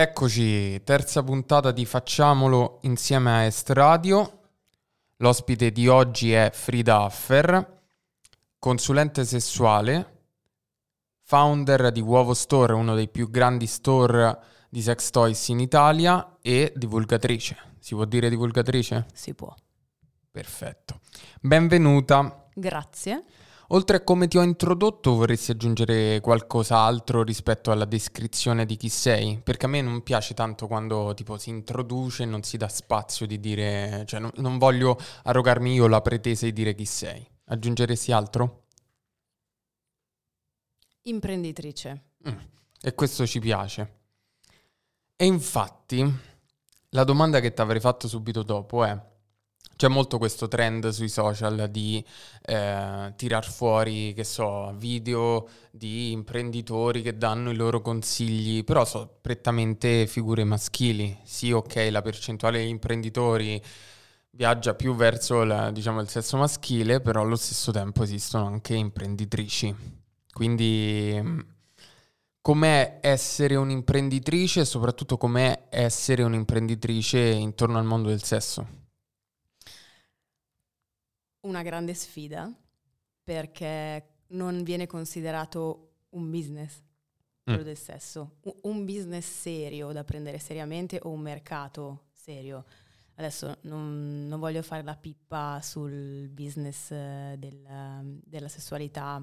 Eccoci, terza puntata di Facciamolo insieme a Est Radio. L'ospite di oggi è Frida Affer, consulente sessuale, founder di Uovo Store, uno dei più grandi store di sex toys in Italia e divulgatrice. Si può dire divulgatrice? Si può. Perfetto. Benvenuta. Grazie. Oltre a come ti ho introdotto, vorresti aggiungere qualcos'altro rispetto alla descrizione di chi sei? Perché a me non piace tanto quando tipo si introduce e non si dà spazio di dire, cioè non, non voglio arrogarmi io la pretesa di dire chi sei. Aggiungeresti altro? Imprenditrice. Mm, e questo ci piace. E infatti, la domanda che ti avrei fatto subito dopo è c'è molto questo trend sui social di eh, tirar fuori, che so, video di imprenditori che danno i loro consigli, però sono prettamente figure maschili. Sì, ok, la percentuale di imprenditori viaggia più verso la, diciamo, il sesso maschile, però allo stesso tempo esistono anche imprenditrici. Quindi com'è essere un'imprenditrice e soprattutto com'è essere un'imprenditrice intorno al mondo del sesso? Una grande sfida perché non viene considerato un business quello mm. del sesso, un business serio da prendere seriamente o un mercato serio. Adesso non, non voglio fare la pippa sul business eh, del, della sessualità,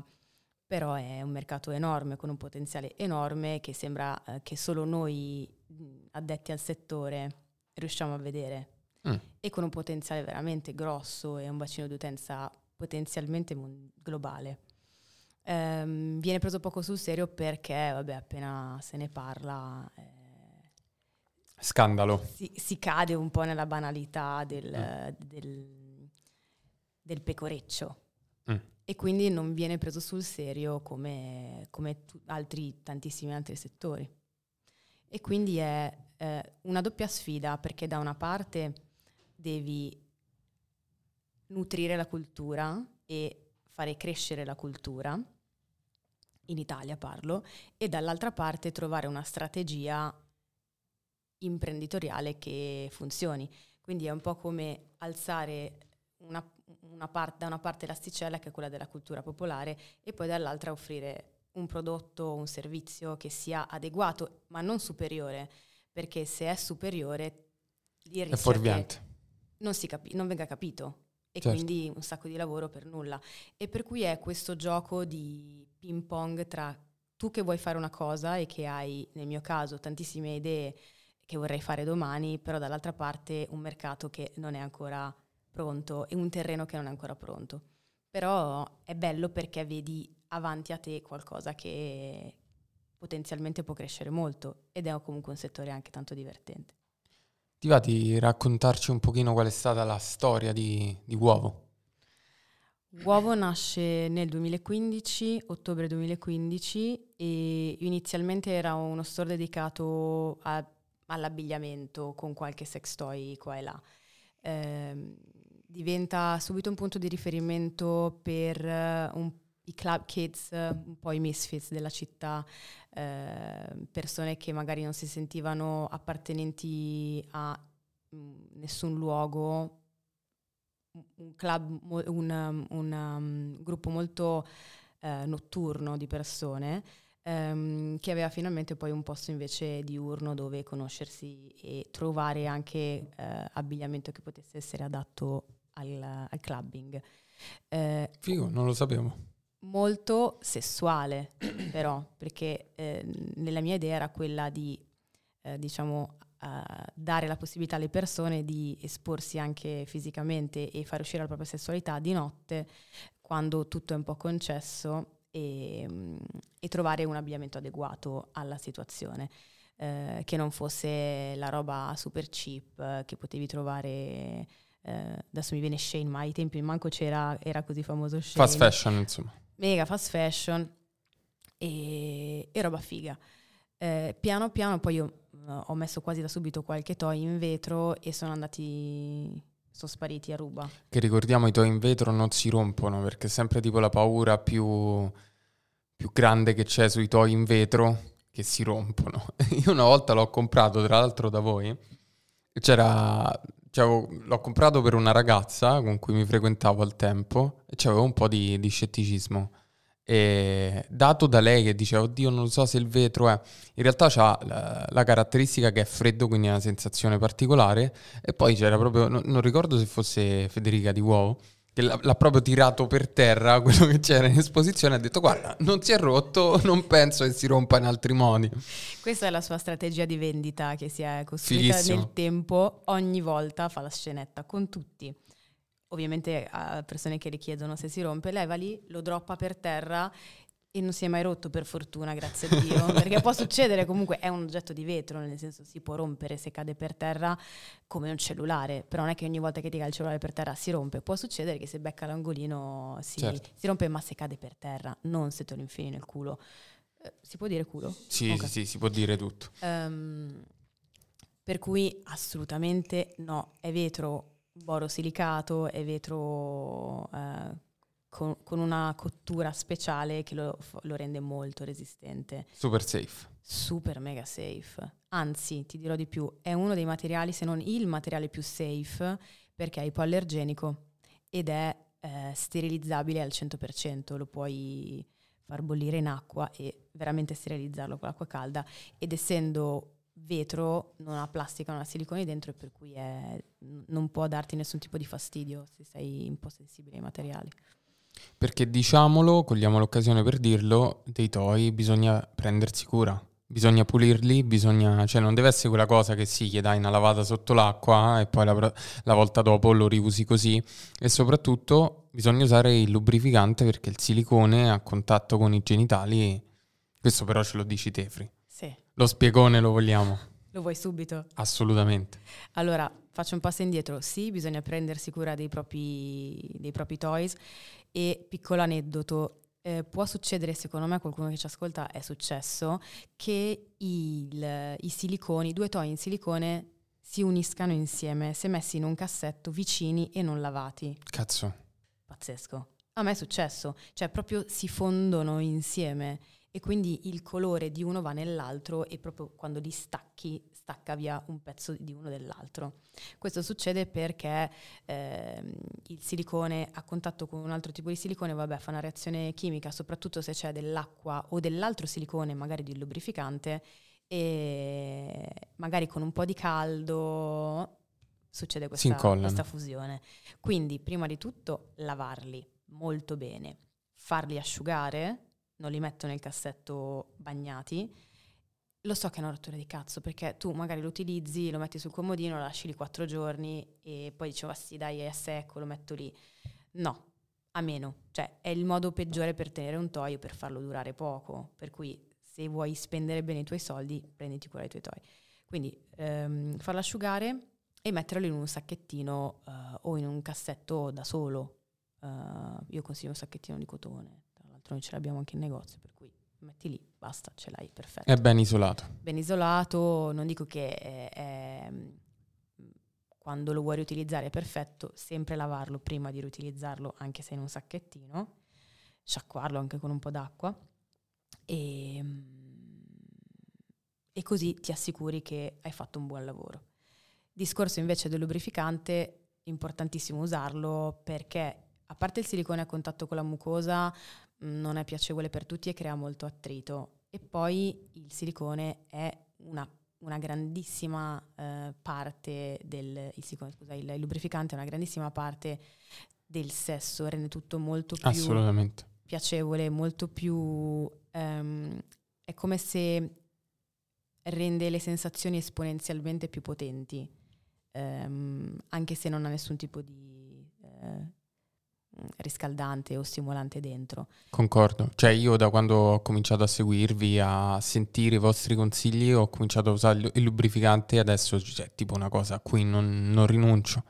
però è un mercato enorme, con un potenziale enorme che sembra eh, che solo noi addetti al settore riusciamo a vedere mm. e con un potenziale veramente grosso e un bacino di utenza potenzialmente mon- globale. Um, viene preso poco sul serio perché, vabbè, appena se ne parla... Eh, Scandalo. Si, si, cade un po' nella banalità del, mm. del, del pecoreccio. Mm. E quindi non viene preso sul serio come, come t- altri, tantissimi altri settori. E quindi è eh, una doppia sfida perché da una parte devi nutrire la cultura e fare crescere la cultura, in Italia parlo, e dall'altra parte trovare una strategia imprenditoriale che funzioni. Quindi è un po' come alzare una, una part, da una parte l'asticella, che è quella della cultura popolare, e poi dall'altra offrire un prodotto, un servizio che sia adeguato, ma non superiore, perché se è superiore... È fuorviante non, capi- non venga capito e certo. quindi un sacco di lavoro per nulla. E per cui è questo gioco di ping pong tra tu che vuoi fare una cosa e che hai, nel mio caso, tantissime idee che vorrei fare domani, però dall'altra parte un mercato che non è ancora pronto e un terreno che non è ancora pronto. Però è bello perché vedi avanti a te qualcosa che potenzialmente può crescere molto ed è comunque un settore anche tanto divertente. Ti va di raccontarci un pochino qual è stata la storia di, di Uovo? Uovo nasce nel 2015, ottobre 2015, e inizialmente era uno store dedicato a, all'abbigliamento con qualche sex toy qua e là. Eh, diventa subito un punto di riferimento per uh, un, i club kids, uh, un po' i misfits della città, Ehm, persone che magari non si sentivano appartenenti a mm, nessun luogo, un club, un, um, un um, gruppo molto uh, notturno di persone um, che aveva finalmente poi un posto invece diurno dove conoscersi e trovare anche uh, abbigliamento che potesse essere adatto al, al clubbing. Uh, Figo, non lo sapevo molto sessuale, però, perché eh, nella mia idea era quella di, eh, diciamo, dare la possibilità alle persone di esporsi anche fisicamente e far uscire la propria sessualità di notte, quando tutto è un po' concesso, e, mm, e trovare un abbigliamento adeguato alla situazione. Eh, che non fosse la roba super cheap eh, che potevi trovare eh, adesso mi viene Shane, ma ai tempi manco c'era, era così famoso Shane. Fast fashion, insomma mega fast fashion e, e roba figa. Eh, piano piano poi io uh, ho messo quasi da subito qualche toy in vetro e sono andati sono spariti a ruba. Che ricordiamo i toy in vetro non si rompono perché è sempre tipo la paura più, più grande che c'è sui toy in vetro che si rompono. Io una volta l'ho comprato, tra l'altro da voi, c'era, cioè, l'ho comprato per una ragazza con cui mi frequentavo al tempo e c'avevo un po' di, di scetticismo. E dato da lei che diceva, oddio, non so se il vetro è. In realtà ha la, la, caratteristica che è freddo, quindi è una sensazione particolare. E poi c'era proprio, non, non ricordo se fosse Federica di Uovo, che l'ha, l'ha, proprio tirato per terra quello che c'era in esposizione. Ha detto, guarda, non si è rotto, non penso che si rompa in altri modi. Questa è la sua strategia di vendita che si è costruita Fighissimo. nel tempo. Ogni volta fa la scenetta con tutti ovviamente a persone che richiedono se si rompe, lei va lì, lo droppa per terra e non si è mai rotto per fortuna, grazie a Dio, perché può succedere comunque, è un oggetto di vetro, nel senso si può rompere se cade per terra come un cellulare, però non è che ogni volta che ti cade il cellulare per terra si rompe, può succedere che se becca l'angolino si, certo. si rompe, ma se cade per terra, non se te lo infili nel culo. Eh, si può dire culo? Sì, okay. sì, si può dire tutto. Um, per cui assolutamente no, è vetro borosilicato e vetro eh, con, con, una cottura speciale che lo, lo, rende molto resistente. Super safe. Super mega safe. Anzi, ti dirò di più, è uno dei materiali, se non il materiale più safe, perché è ipoallergenico ed è eh, sterilizzabile al 100%, lo puoi far bollire in acqua e veramente sterilizzarlo con l'acqua calda ed essendo vetro non ha plastica, non ha siliconi dentro e per cui è, non può darti nessun tipo di fastidio se sei un po' sensibile ai materiali. Perché diciamolo, cogliamo l'occasione per dirlo, dei toy bisogna prendersi cura. Bisogna pulirli, bisogna, cioè non deve essere quella cosa che sì, gli dai una lavata sotto l'acqua e poi la, la volta dopo lo riusi così. E soprattutto bisogna usare il lubrificante perché il silicone a contatto con i genitali, questo però ce lo dici te, Fri. Sì. Lo spiegone lo vogliamo. Lo vuoi subito? Assolutamente. Allora, faccio un passo indietro. Sì, bisogna prendersi cura dei propri, dei propri toys. E piccolo aneddoto, eh, può succedere, secondo me a qualcuno che ci ascolta è successo, che il, i siliconi, due toy in silicone si uniscano insieme, se messi in un cassetto vicini e non lavati. Cazzo. Pazzesco. A me è successo, cioè proprio si fondono insieme e quindi il colore di uno va nell'altro e proprio quando li stacchi stacca via un pezzo di uno dell'altro. Questo succede perché eh, il silicone a contatto con un altro tipo di silicone vabbè, fa una reazione chimica, soprattutto se c'è dell'acqua o dell'altro silicone, magari di lubrificante, e magari con un po' di caldo succede questa, questa fusione. Quindi prima di tutto lavarli molto bene, farli asciugare non li metto nel cassetto bagnati, lo so che è una rottura di cazzo perché tu magari lo utilizzi, lo metti sul comodino, lo lasci lì quattro giorni e poi dicevo, ah, sì dai è secco, lo metto lì. No, a meno. Cioè è il modo peggiore per tenere un toy per farlo durare poco. Per cui se vuoi spendere bene i tuoi soldi, prenditi cura dei tuoi toy. Quindi ehm, farlo asciugare e metterlo in un sacchettino uh, o in un cassetto da solo. Uh, io consiglio un sacchettino di cotone l'altro noi ce l'abbiamo anche in negozio, per cui metti lì, basta, ce l'hai, perfetto. È ben isolato. Ben isolato, non dico che è, è, quando lo vuoi riutilizzare è perfetto, sempre lavarlo prima di riutilizzarlo, anche se in un sacchettino, sciacquarlo anche con un po' d'acqua e, e così ti assicuri che hai fatto un buon lavoro. Discorso invece del lubrificante, importantissimo usarlo perché a parte il silicone a contatto con la mucosa, non è piacevole per tutti e crea molto attrito. E poi il silicone è una, una grandissima eh, parte del il, silicone, scusa, il, il, lubrificante è una grandissima parte del sesso, rende tutto molto più piacevole, molto più um, è come se rende le sensazioni esponenzialmente più potenti, um, anche se non ha nessun tipo di uh, riscaldante o stimolante dentro. Concordo, cioè io da quando ho cominciato a seguirvi, a sentire i vostri consigli, ho cominciato a usare il lubrificante e adesso c'è cioè, tipo una cosa a cui non, non rinuncio,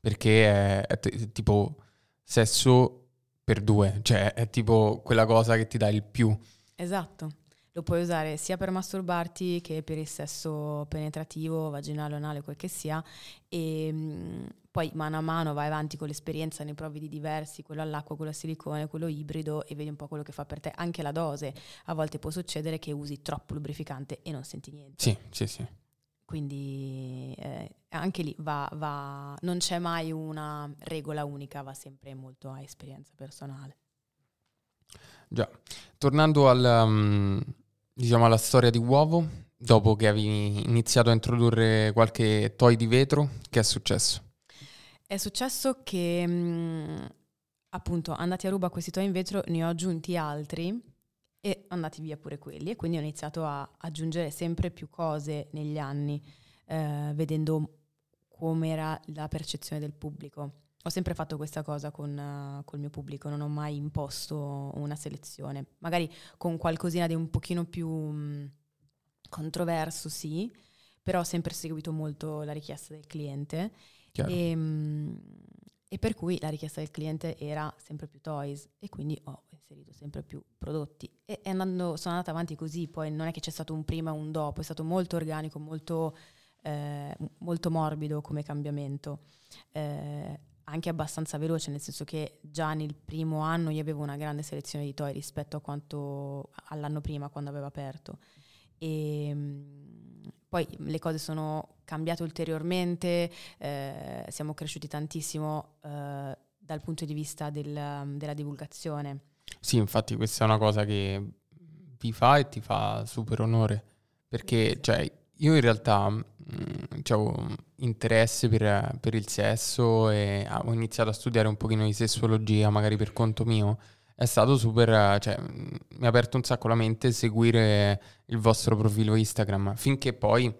perché è, è, t- tipo sesso per due, cioè è tipo quella cosa che ti dà il più. Esatto. Lo puoi usare sia per masturbarti che per il sesso penetrativo, vaginale, anale, quel che sia, e, poi mano a mano vai avanti con l'esperienza, ne provi di diversi, quello all'acqua, quello a silicone, quello ibrido e vedi un po' quello che fa per te. Anche la dose, a volte può succedere che usi troppo lubrificante e non senti niente. Sì, sì, sì. Quindi eh, anche lì va, va, non c'è mai una regola unica, va sempre molto a esperienza personale. Già, tornando al, um, diciamo alla storia di Uovo, dopo che avevi iniziato a introdurre qualche toy di vetro, che è successo? È successo che mh, appunto andati a ruba questi toy in vetro ne ho aggiunti altri e andati via pure quelli e quindi ho iniziato a aggiungere sempre più cose negli anni, eh, vedendo com'era la percezione del pubblico. Ho sempre fatto questa cosa con, uh, col mio pubblico, non ho mai imposto una selezione, magari con qualcosina di un pochino più mh, controverso, sì, però ho sempre seguito molto la richiesta del cliente e, mh, e, per cui la richiesta del cliente era sempre più toys e quindi ho inserito sempre più prodotti e, andando, sono andata avanti così, poi non è che c'è stato un prima e un dopo, è stato molto organico, molto, eh, molto morbido come cambiamento. Eh, anche abbastanza veloce, nel senso che già nel primo anno io avevo una grande selezione di toy rispetto a quanto all'anno prima quando avevo aperto. E ehm, poi le cose sono cambiate ulteriormente, eh, siamo cresciuti tantissimo eh, dal punto di vista del, della divulgazione. Sì, infatti questa è una cosa che vi fa e ti fa super onore, perché cioè, io in realtà mh, avevo interesse per, per, il sesso e ho iniziato a studiare un pochino di sessuologia, magari per conto mio. È stato super, cioè, mi ha aperto un sacco la mente seguire il vostro profilo Instagram, finché poi,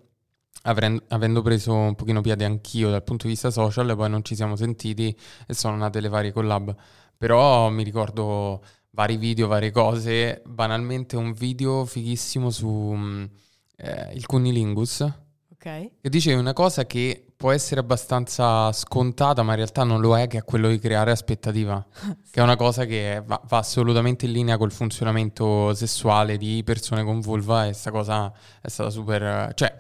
avendo preso un pochino piede anch'io dal punto di vista social, poi non ci siamo sentiti e sono nate le varie collab. Però mi ricordo vari video, varie cose, banalmente un video fighissimo su eh, il cunnilingus. Ok. E dicevi una cosa che può essere abbastanza scontata, ma in realtà non lo è, che è quello di creare aspettativa, sì. che è una cosa che va, va, assolutamente in linea col funzionamento sessuale di persone con vulva e questa cosa è stata super... cioè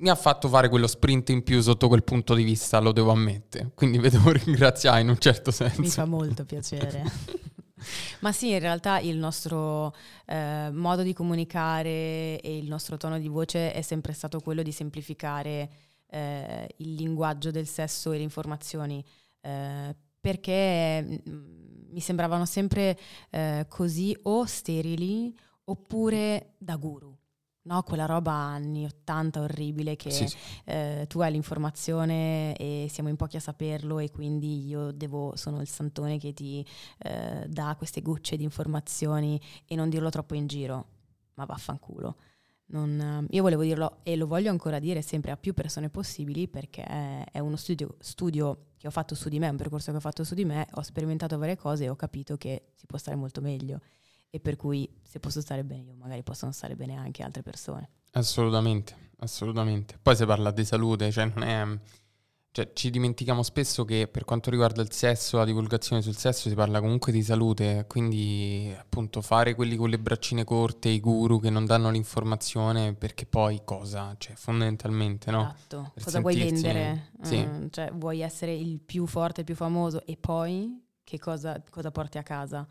mi ha fatto fare quello sprint in più sotto quel punto di vista, lo devo ammettere, quindi vi devo ringraziare in un certo senso. Mi fa molto piacere. Ma sì, in realtà il nostro eh, modo di comunicare e il nostro tono di voce è sempre stato quello di semplificare eh, il linguaggio del sesso e le informazioni, eh, perché mm, mi sembravano sempre eh, così o sterili oppure da guru. No, quella roba anni 80 orribile che sì, sì. Eh, tu hai l'informazione e siamo in pochi a saperlo e quindi io devo, sono il santone che ti eh, dà queste gocce di informazioni e non dirlo troppo in giro, ma vaffanculo. Non, io volevo dirlo e lo voglio ancora dire sempre a più persone possibili perché è uno studio, studio, che ho fatto su di me, un percorso che ho fatto su di me, ho sperimentato varie cose e ho capito che si può stare molto meglio e per cui se posso stare bene io magari possono stare bene anche altre persone. Assolutamente, assolutamente. Poi si parla di salute, cioè non è cioè, ci dimentichiamo spesso che per quanto riguarda il sesso, la divulgazione sul sesso, si parla comunque di salute, quindi appunto fare quelli con le braccine corte, i guru che non danno l'informazione, perché poi cosa? Cioè, fondamentalmente, no? Esatto, per cosa sentirsi... vuoi vendere? Sì. Mm, cioè, vuoi essere il più forte, il più famoso e poi che cosa, cosa porti a casa?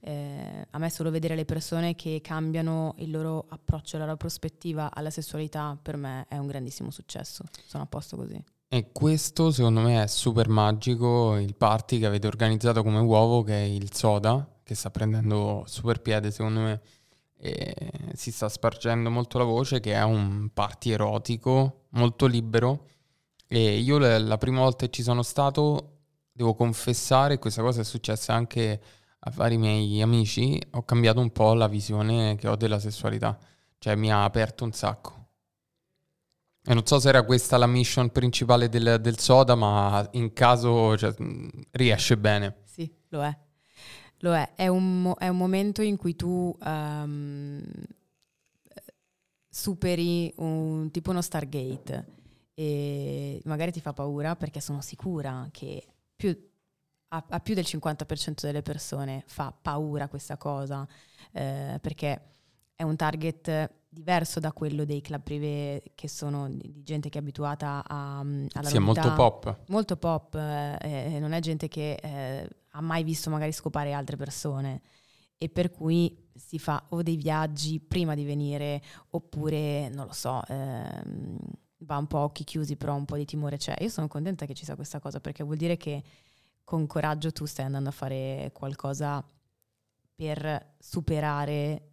Eh, a me solo vedere le persone che cambiano il loro approccio, la loro prospettiva alla sessualità, per me è un grandissimo successo. Sono a posto così. E questo secondo me è super magico, il party che avete organizzato come uovo, che è il soda, che sta prendendo super piede secondo me, e si sta spargendo molto la voce, che è un party erotico, molto libero. E io la prima volta che ci sono stato, devo confessare, questa cosa è successa anche a vari miei amici, ho cambiato un po' la visione che ho della sessualità, cioè mi ha aperto un sacco. E non so se era questa la mission principale del, del soda, ma in caso cioè, riesce bene. Sì, lo è. Lo è. È un, è un momento in cui tu um, superi un, tipo uno Stargate e magari ti fa paura perché sono sicura che più, a, a, più del 50% delle persone fa paura questa cosa eh, perché è un target diverso da quello dei club privé che sono di, gente che è abituata a, alla Sì, è molto pop. Molto pop, eh, non è gente che eh, ha mai visto magari scopare altre persone e per cui si fa o dei viaggi prima di venire oppure, non lo so, ehm, va un po' a occhi chiusi però un po' di timore c'è. Io sono contenta che ci sia questa cosa perché vuol dire che con coraggio tu stai andando a fare qualcosa per superare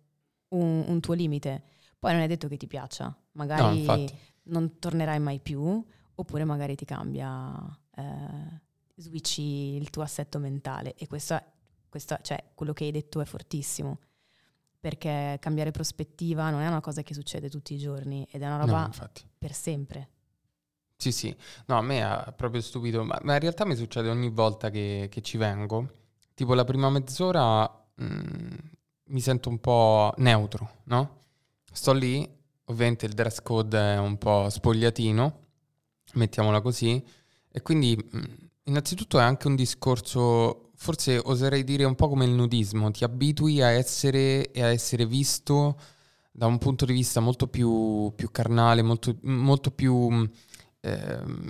un, un tuo limite. Poi non è detto che ti piaccia, magari No, non tornerai mai più, oppure magari ti cambia, eh, switchi il tuo assetto mentale. E questo, è- questo- cioè, quello che hai detto è fortissimo, perché cambiare prospettiva non è una cosa che succede tutti i giorni ed è una No, roba infatti. per sempre. Sì, sì. No, a me ha proprio stupito, ma, ma in realtà mi succede ogni volta che, che ci vengo. Tipo la prima mezz'ora mm, mi sento un po' neutro, no? Sto lì, ovviamente il dress code è un po' spogliatino, mettiamola così, e quindi mm, innanzitutto è anche un discorso, forse oserei dire un po' come il nudismo, ti abitui a essere e a essere visto da un punto di vista molto più, più carnale, molto, molto più ehm,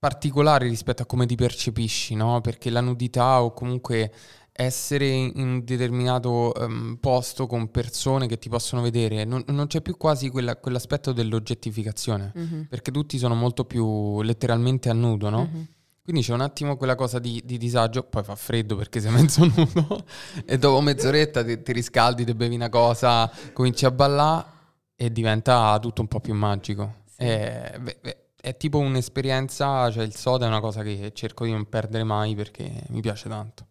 particolare rispetto a come ti percepisci, no? Perché la nudità o comunque essere in un determinato ehm, posto con persone che ti possono vedere, non, non c'è più quasi quella- quell'aspetto dell'oggettificazione, Mhm. perché tutti sono molto più letteralmente a nudo, no? Mhm. Quindi c'è un attimo quella cosa di, di disagio, poi fa freddo perché sei mezzo nudo e dopo mezz'oretta ti, ti riscaldi, ti bevi una cosa, cominci a ballare e diventa tutto un po' più magico. Sì. È, beh, beh, è tipo un'esperienza, cioè il soda è una cosa che cerco di non perdere mai perché mi piace tanto.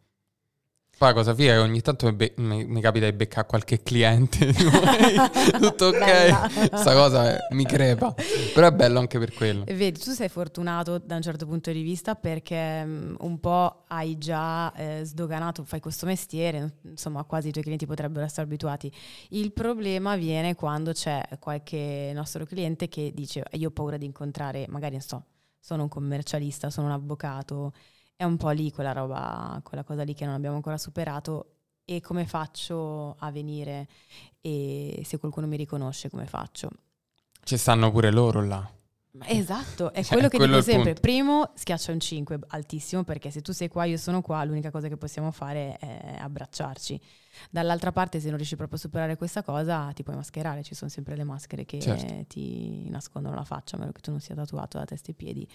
Poi la cosa figa è che ogni tanto mi, be- mi- mi capita di beccare qualche cliente, tipo, "Ehi, tutto ok, questa cosa mi crepa, però è bello anche per quello. Vedi, tu sei fortunato da un certo punto di vista perché mm, un po' hai già eh, sdoganato, fai questo mestiere, insomma quasi i tuoi clienti potrebbero essere abituati. Il problema viene quando c'è qualche nostro cliente che dice io ho paura di incontrare, magari non so, sono un commercialista, sono un avvocato, è un po' lì quella roba, quella cosa lì che non abbiamo ancora superato e come faccio a venire e se qualcuno mi riconosce come faccio. Ci stanno pure loro là. Esatto, è Cioè, quello che quello dico sempre. punto. Primo, schiaccia un 5 altissimo perché se tu sei qua, io sono qua, l'unica cosa che possiamo fare è abbracciarci. Dall'altra parte, se non riesci proprio a superare questa cosa, ti puoi mascherare, ci sono sempre le maschere che Certo. ti nascondono la faccia, a meno che tu non sia tatuato da testa ai piedi,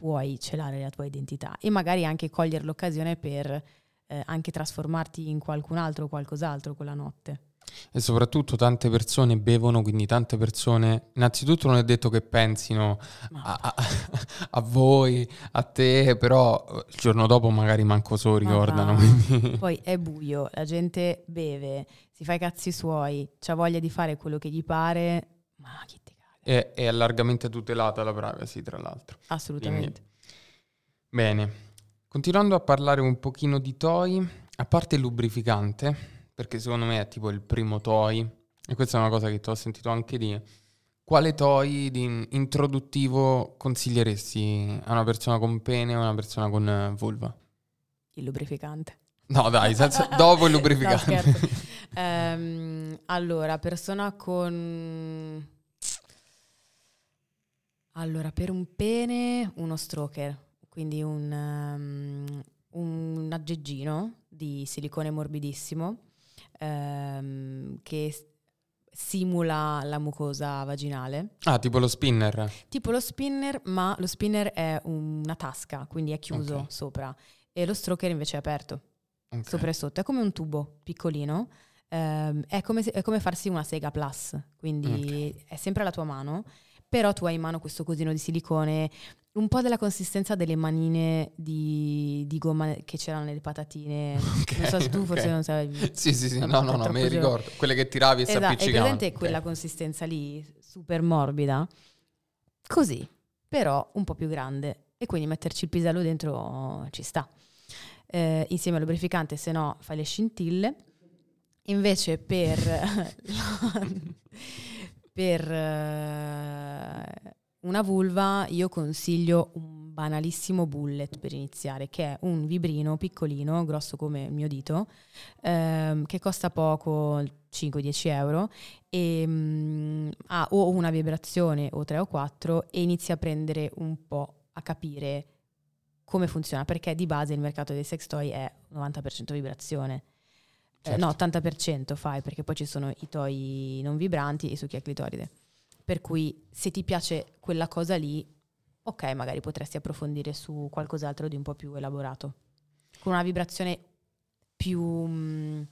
puoi celare la tua identità e magari anche cogliere l'occasione per eh, anche trasformarti in qualcun altro o qualcos'altro quella notte. E soprattutto tante persone bevono, quindi tante persone, innanzitutto non è detto che pensino a, a- a voi, a te, però eh, il giorno dopo magari manco so ricordano. quindi- Poi è buio, la gente beve, si fa i cazzi suoi, ha voglia di fare quello che gli pare, ma chi caga? È, è largamente tutelata la privacy, tra l'altro. Assolutamente. Bene, continuando a parlare un pochino di toy, a parte il lubrificante, perché secondo me è tipo il primo toy, e questa è una cosa che ti ho sentito anche dire, quale toy di introduttivo consiglieresti a una persona con pene o a una persona con eh, vulva? Il lubrificante. No dai, senza- dopo il No, lubrificante. scherzo. Ehm, allora, persona con... Allora, per un pene, uno stroker, quindi un, ehm, un aggeggino di silicone morbidissimo ehm, che simula la mucosa vaginale. ah, tipo lo spinner. Tipo lo spinner, ma lo spinner è una tasca, quindi è chiuso Ok. sopra. E lo stroker invece è aperto, Ok. sopra e sotto. È come un tubo piccolino. ehm, è, come se- è come farsi una sega plus, quindi è sempre alla tua mano, però tu hai in mano questo cosino di silicone, un po' della consistenza delle manine di, di gomma che c'erano nelle patatine. Ok, non so se tu forse ok. non sai. Sì, sì, sì, no, no, no, me le ricordo. Quelle che tiravi e si Esatto, è appiccicavano. presente Ok. quella consistenza lì, super morbida? Così, però un po' più grande. E quindi metterci il pisello dentro ci sta. Eh, insieme al lubrificante, se no fai le scintille. Invece per, per eh, una vulva io consiglio un banalissimo bullet per iniziare, che è un vibrino piccolino, grosso come il mio dito, ehm, che costa poco, 5-10 euro, e mh, ha o una vibrazione o 3 o 4 e inizia a prendere un po' a capire come funziona, perché di base il mercato dei sex toy è 90% vibrazione. Eh, Certo. no, 80% fai, perché poi ci sono i toy non vibranti e i succhi a clitoride. Per cui se ti piace quella cosa lì, ok, magari potresti approfondire su qualcos'altro di un po' più elaborato, con una vibrazione più mh,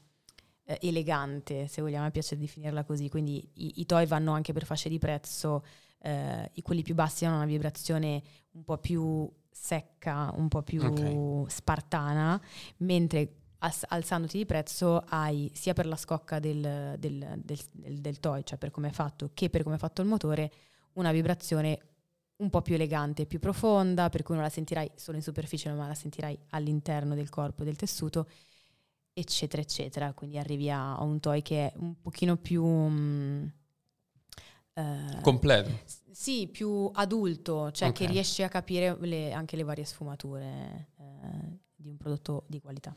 eh, elegante, se vogliamo, mi piace definirla così. Quindi i, i toy vanno anche per fasce di prezzo, eh, i- quelli più bassi hanno una vibrazione un po' più secca, un po' più Ok. spartana, mentre alzandoti di prezzo hai sia per la scocca del, del- del- del- toy, cioè per come è fatto, che per come è fatto il motore, una vibrazione un po' più elegante, più profonda, per cui non la sentirai solo in superficie, ma la sentirai all'interno del corpo, del tessuto, eccetera, eccetera. Quindi arrivi a, a un toy che è un pochino più... mm, eh, Completo. sì, più adulto, cioè che Ok. riesci a capire le- anche le varie sfumature eh, di un prodotto di qualità.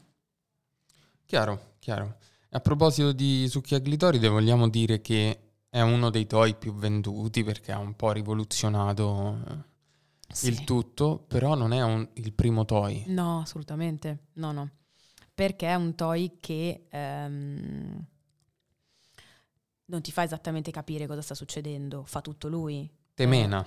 Chiaro, chiaro. A proposito di succhi a clitoride, vogliamo dire che è uno dei toy più venduti perché ha un po' rivoluzionato eh, il Sì. tutto, però non è un- il primo toy. No, assolutamente, no, no. Perché è un toy che ehm, non ti fa esattamente capire cosa sta succedendo, fa tutto lui. Temena.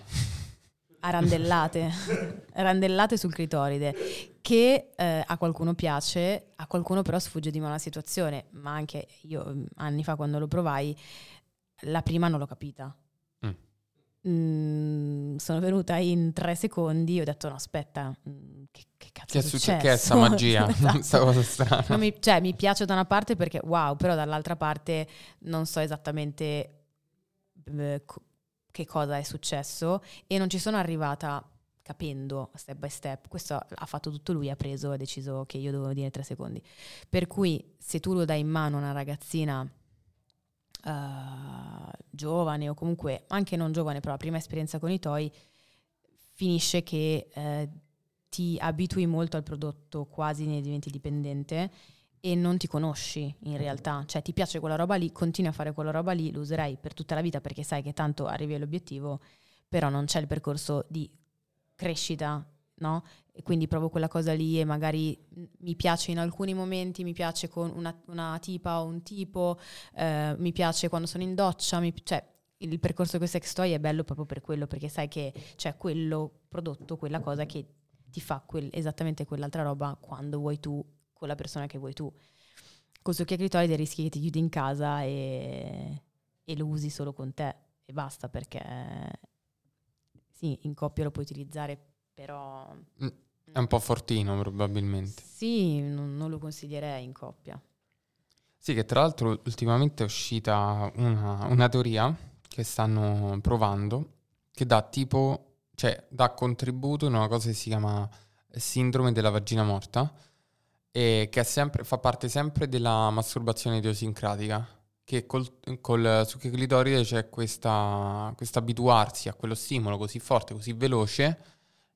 A randellate, randellate sul clitoride, che eh, a qualcuno piace, a qualcuno però sfugge di mano la situazione, ma anche io mm, anni fa quando lo provai, la prima non l'ho capita. Mm. Mm, sono venuta in tre secondi e ho detto no aspetta, mm, che, che cazzo Che è successo? Che è sta magia? Esatto. Questa cosa strana. Mi, cioè, mi piace da una parte perché wow, però dall'altra parte non so esattamente eh, co- che cosa è successo e non ci sono arrivata capendo step by step. Questo ha fatto tutto lui, ha preso, ha deciso che io dovevo dire tre secondi. Per cui se tu lo dai in mano a una ragazzina eh, giovane o comunque anche non giovane, però la prima esperienza con i toy, finisce che eh, ti abitui molto al prodotto, quasi ne diventi dipendente e non ti conosci in realtà, cioè ti piace quella roba lì, continui a fare quella roba lì, lo userai per tutta la vita perché sai che tanto arrivi all'obiettivo, però non c'è il percorso di crescita, no? E quindi provo quella cosa lì e magari mm, mi piace in alcuni momenti, mi piace con una, una tipa o un tipo, eh, mi piace quando sono in doccia, mi- cioè il percorso con sex toy è bello proprio per quello, perché sai che c'è quello prodotto, quella cosa che ti fa quel- esattamente quell'altra roba quando vuoi tu, con la persona che vuoi tu. Con succhi a clitoride rischi che ti chiudi in casa e, e lo usi solo con te e basta perché sì, in coppia lo puoi utilizzare, però Mm, È un po' fortino probabilmente. sì, non, non lo consiglierei in coppia. Sì, che tra l'altro ultimamente è uscita una, una teoria che stanno provando che dà tipo, cioè dà contributo in una cosa che si chiama sindrome della vagina morta e che sempre, fa parte sempre della masturbazione idiosincratica che col, col succhio clitoride c'è questo abituarsi a quello stimolo così forte, così veloce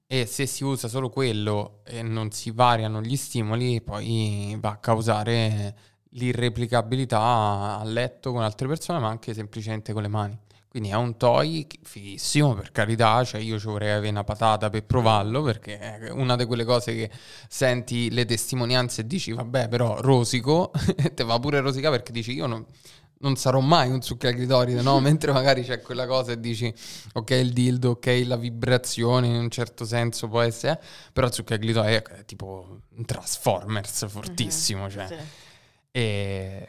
e se si usa solo quello e non si variano gli stimoli poi va a causare l'irreplicabilità a letto con altre persone, ma anche semplicemente con le mani. Quindi è un toy fighissimo, per carità, cioè io ci vorrei avere una patata per provarlo, perché è una di quelle cose che senti le testimonianze e dici, vabbè, però rosico, e te va pure rosica perché dici, io non, non sarò mai un succo clitoride, no? Mentre magari c'è quella cosa e dici, ok il dildo, ok la vibrazione, in un certo senso può essere, però il succo clitoride è tipo un Transformers fortissimo, cioè. Sì. E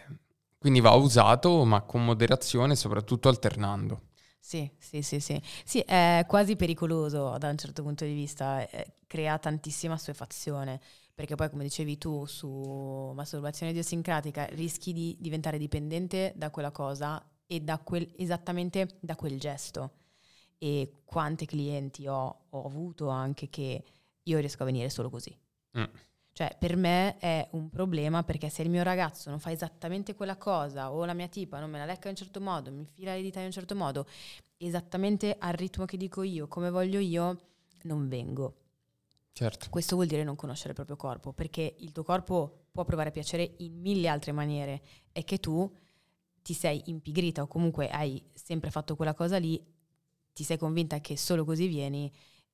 quindi va usato, ma con moderazione, soprattutto alternando. Sì, sì, sì, sì. Sì, è quasi pericoloso da un certo punto di vista, eh, crea tantissima assuefazione, perché poi come dicevi tu su masturbazione idiosincratica rischi di diventare dipendente da quella cosa e da quel, esattamente da quel gesto. E quante clienti ho, ho avuto anche che io riesco a venire solo così. Mm. Cioè, per me è un problema perché se il mio ragazzo non fa esattamente quella cosa o la mia tipa non me la lecca in un certo modo, mi fila le dita in un certo modo, esattamente al ritmo che dico io, come voglio io, non vengo. Certo. Questo vuol dire non conoscere il proprio corpo, perché il tuo corpo può provare piacere in mille altre maniere e che tu ti sei impigrita o comunque hai sempre fatto quella cosa lì, ti sei convinta che solo così vieni,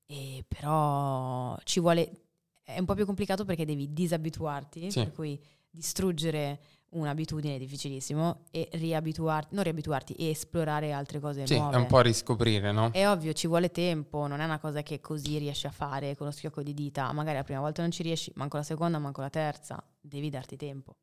e però ci vuole, è un po' più complicato perché devi disabituarti, Sì. per cui distruggere un'abitudine è difficilissimo e riabituarti, non riabituarti, e esplorare altre cose Sì, nuove. è un po' a riscoprire, no? È ovvio, ci vuole tempo, non è una cosa che così riesci a fare con lo schiocco di dita. Magari la prima volta non ci riesci, manco la seconda, manco la terza. Devi darti tempo.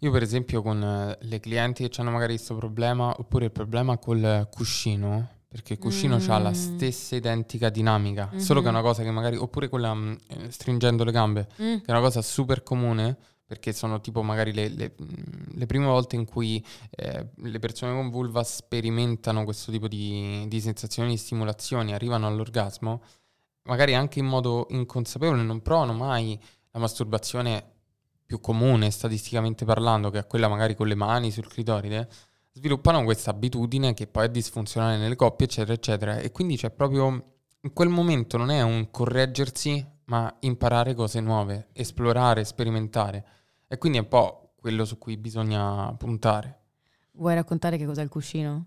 Io per esempio con eh, le clienti che hanno magari questo problema, oppure il problema col cuscino, perché il cuscino ha la Mm. stessa identica dinamica, solo che è Mhm. una cosa che magari, oppure quella mm, eh, stringendo le gambe, che è una cosa super comune, perché sono tipo magari le, le- mm, le prime volte in cui eh, le persone con vulva sperimentano questo tipo di, di sensazioni, di stimolazioni, arrivano all'orgasmo, magari anche in modo inconsapevole, non provano mai la masturbazione più comune statisticamente parlando, che è quella magari con le mani sul clitoride, sviluppano questa abitudine che poi è disfunzionale nelle coppie, eccetera, eccetera. E quindi c'è proprio in quel momento non è un correggersi, ma imparare cose nuove, esplorare, sperimentare. E quindi è un po' quello su cui bisogna puntare. Vuoi raccontare che cos'è il cuscino?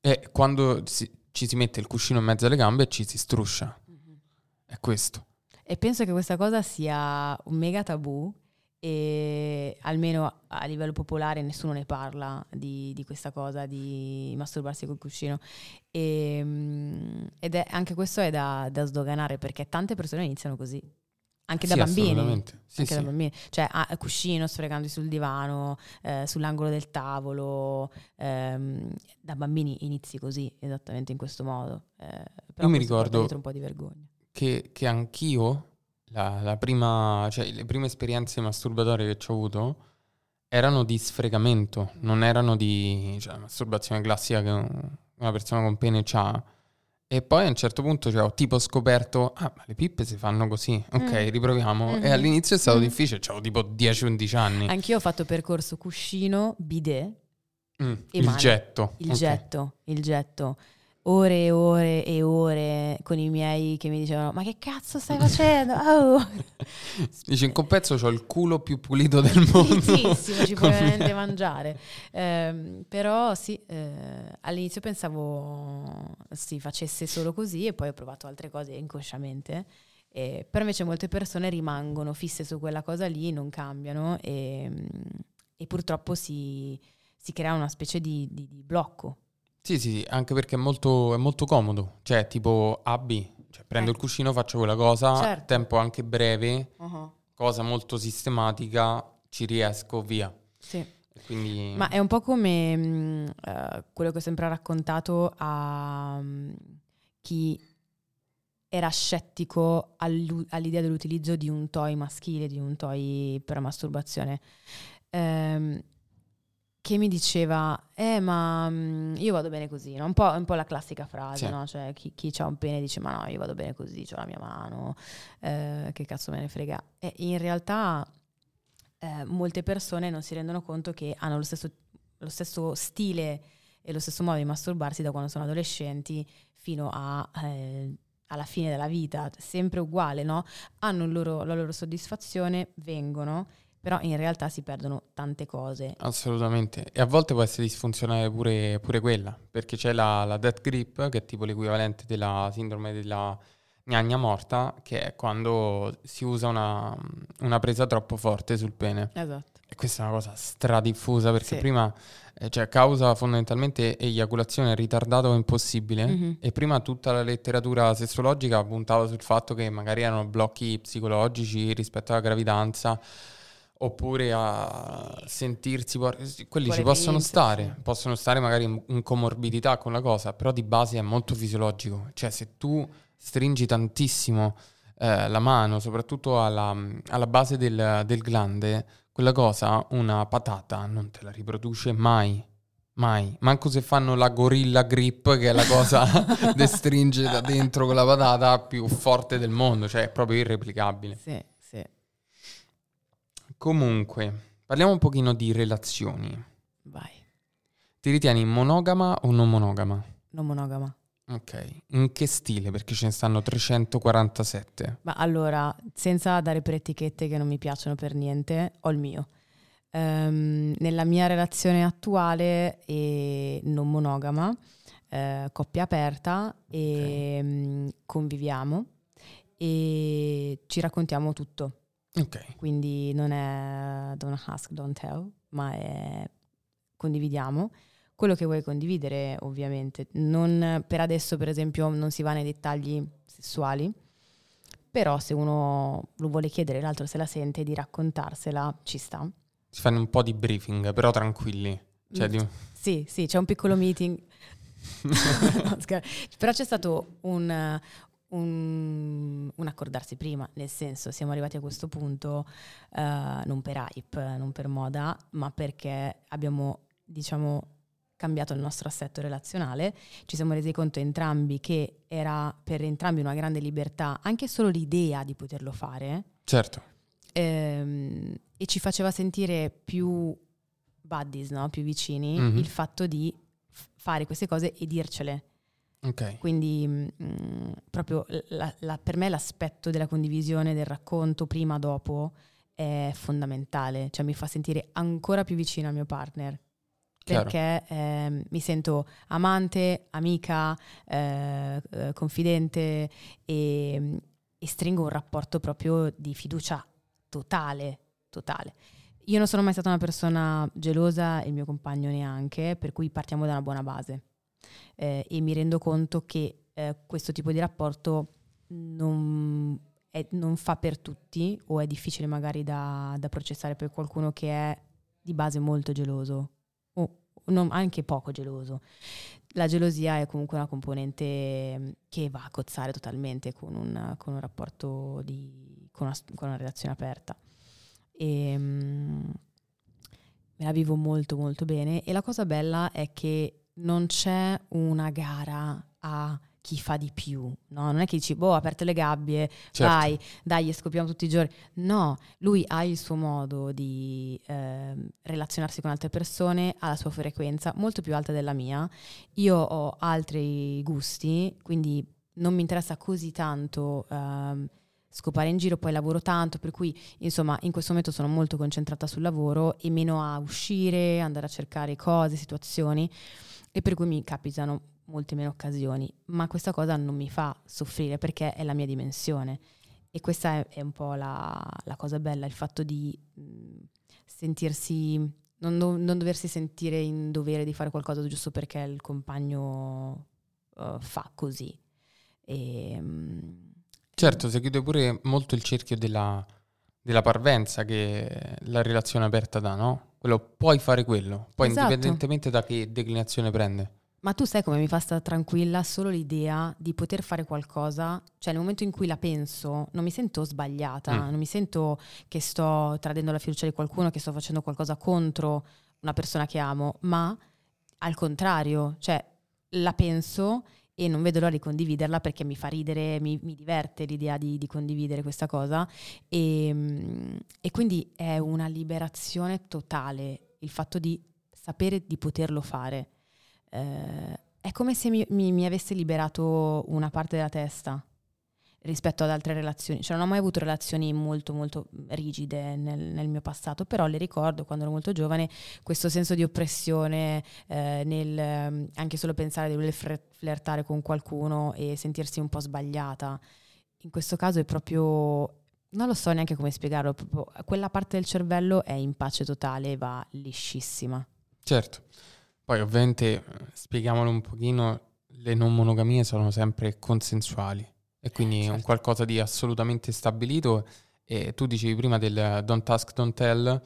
E quando si- ci si mette il cuscino in mezzo alle gambe ci si struscia. È questo. E penso che questa cosa sia un mega tabù e almeno a livello popolare nessuno ne parla di, di questa cosa, di masturbarsi col cuscino. E, mm, ed è, anche questo è da, da sdoganare perché tante persone iniziano così. Anche da Sì, bambini. Sì, anche da sì. bambini. Cioè, a cuscino, sfregandosi sul divano, eh, sull'angolo del tavolo. ehm, da bambini inizi così, esattamente in questo modo. Eh, però mi ricordo- un po' di vergogna. che, che anch'io, la, la prima, cioè le prime esperienze masturbatorie che ho avuto erano di sfregamento, non erano di cioè, masturbazione classica che un- una persona con pene ha. E poi a un certo punto cioè, ho tipo scoperto, ah, ma le pippe si fanno così, ok, Mm. riproviamo. E Mhm. all'inizio è stato Mm. difficile, avevo tipo 10-11 anni. Anch'io ho fatto percorso cuscino, bidet, Mm, e il mani. getto. il ok. getto, il getto. Ore e ore e ore con i miei che mi dicevano ma che cazzo stai facendo? Oh! Dici, in compenso ho il culo più pulito del mondo. Pulitissimo, ci puoi veramente mangiare. Ehm, però sì, eh, all'inizio pensavo si facesse solo così e poi ho provato altre cose inconsciamente. E, però invece molte persone rimangono fisse su quella cosa lì, non cambiano e, e purtroppo si, si crea una specie di, di- di blocco. Sì, sì, sì, anche perché è molto, è molto comodo. Cioè, tipo A, B. Cioè, prendo il Ecco. cuscino, faccio quella cosa, Certo. tempo anche breve, cosa molto sistematica, ci riesco, via. Sì. Quindi... Ma è un po' come mh, eh, quello che ho sempre raccontato a mh, chi era scettico all'idea dell'utilizzo di un toy maschile, di un toy per masturbazione, ehm, che mi diceva, eh ma mh, io vado bene così, no? un, po', un po' la classica frase, Sì. no? cioè chi, chi ha un pene dice ma no io vado bene così, ho la mia mano, eh, che cazzo me ne frega. E in realtà eh, molte persone non si rendono conto che hanno lo stesso, lo stesso stile e lo stesso modo di masturbarsi da quando sono adolescenti fino a, eh, alla fine della vita, sempre uguale, no? Hanno loro- la loro soddisfazione, vengono, però in realtà si perdono tante cose. Assolutamente. E a volte può essere disfunzionale pure, pure quella, perché c'è la, la death grip, che è tipo l'equivalente della sindrome della gnagna morta, che è quando si usa una, una presa troppo forte sul pene. Esatto. E questa è una cosa stradiffusa, perché Sì. prima eh, cioè, causa fondamentalmente eiaculazione ritardata o impossibile. Mhm. E prima tutta la letteratura sessologica puntava sul fatto che magari erano blocchi psicologici rispetto alla gravidanza, oppure a sentirsi... Quelli ci possono stare, possono stare magari in, comorbidità con la cosa, però di base è molto fisiologico. Cioè se tu stringi tantissimo eh, la mano, soprattutto alla, alla base del, del glande, quella cosa, una patata, non te la riproduce mai. Mai, manco se fanno la gorilla grip, che è la cosa da stringe da dentro con la patata più forte del mondo, cioè è proprio irreplicabile. Sì. Comunque, parliamo un pochino di relazioni. Vai. Ti ritieni monogama o non monogama? Non monogama. Ok, in che stile? Perché ce ne stanno 347. Ma allora, senza dare per etichette che non mi piacciono per niente, ho il mio. Um, nella mia relazione attuale e non monogama, eh, coppia aperta e okay. um, conviviamo e ci raccontiamo tutto. Ok. Quindi non è don't ask, don't tell, ma è condividiamo quello che vuoi condividere, ovviamente. Non, per adesso, per esempio, non si va nei dettagli sessuali, però se uno lo vuole chiedere, l'altro se la sente di raccontarsela, ci sta. Si fanno un po' di briefing, però tranquilli. Cioè mm, di... Sì, sì, c'è un piccolo meeting. però c'è stato un, un, un, accordarsi prima, nel senso siamo arrivati a questo punto uh, non per hype, non per moda, ma perché abbiamo, diciamo, cambiato il nostro assetto relazionale, ci siamo resi conto entrambi che era per entrambi una grande libertà, anche solo l'idea di poterlo fare. Certo. Ehm, e ci faceva sentire più buddies, no? più vicini, mm-hmm. il fatto di f- fare queste cose e dircele. Okay. Quindi mh, mm, proprio la, la, per me l'aspetto della condivisione, del racconto prima dopo è fondamentale, cioè mi fa sentire ancora più vicino al mio partner perché eh, mi sento amante, amica, eh, eh, confidente e, e, stringo un rapporto proprio di fiducia totale, totale. Io non sono mai stata una persona gelosa e il mio compagno neanche, per cui partiamo da una buona base eh, e mi rendo conto che eh, questo tipo di rapporto non, è, non, fa per tutti o è difficile magari da, da processare per qualcuno che è di base molto geloso non, anche poco geloso. La gelosia è comunque una componente mm, che va a cozzare totalmente con un, con un rapporto di, con una, con una relazione aperta. E, um, me la vivo molto molto bene e la cosa bella è che non c'è una gara a chi fa di più, no? Non è che dici, boh, aperte le gabbie, certo. vai, dai, scopriamo tutti i giorni. No, lui ha il suo modo di eh, relazionarsi con altre persone, ha la sua frequenza molto più alta della mia. Io ho altri gusti, quindi non mi interessa così tanto eh, scopare in giro, poi lavoro tanto, per cui insomma in questo momento sono molto concentrata sul lavoro e meno a uscire, andare a cercare cose, situazioni e per cui mi capitano molte meno occasioni, ma questa cosa non mi fa soffrire perché è la mia dimensione. E questa è, è un po' la, la, cosa bella, il fatto di mh, sentirsi, non, do, non, doversi sentire in dovere di fare qualcosa giusto perché il compagno uh, fa così. E, mh, certo, si chiude pure molto il cerchio della, della parvenza che la relazione aperta dà, no? Quello, puoi fare quello, poi esatto. indipendentemente da che declinazione prende. Ma tu sai come mi fa stare tranquilla solo l'idea di poter fare qualcosa, cioè nel momento in cui la penso non mi sento sbagliata, mm. non mi sento che sto tradendo la fiducia di qualcuno, che sto facendo qualcosa contro una persona che amo, ma al contrario, cioè la penso e non vedo l'ora di condividerla perché mi fa ridere, mi, mi diverte l'idea di, di, condividere questa cosa. E, ehm, e quindi è una liberazione totale il fatto di sapere di poterlo fare. Eh, è come se mi, mi, mi, avesse liberato una parte della testa rispetto ad altre relazioni. Cioè non ho mai avuto relazioni molto molto rigide nel, nel mio passato, però le ricordo quando ero molto giovane questo senso di oppressione eh, nel ehm, anche solo pensare di voler flirtare con qualcuno e sentirsi un po' sbagliata. In questo caso è proprio non lo so neanche come spiegarlo, quella parte del cervello è in pace totale e va liscissima. Certo. Poi ovviamente, spieghiamolo un pochino, le non monogamie sono sempre consensuali e quindi certo. un qualcosa di assolutamente stabilito e tu dicevi prima del don't ask, don't tell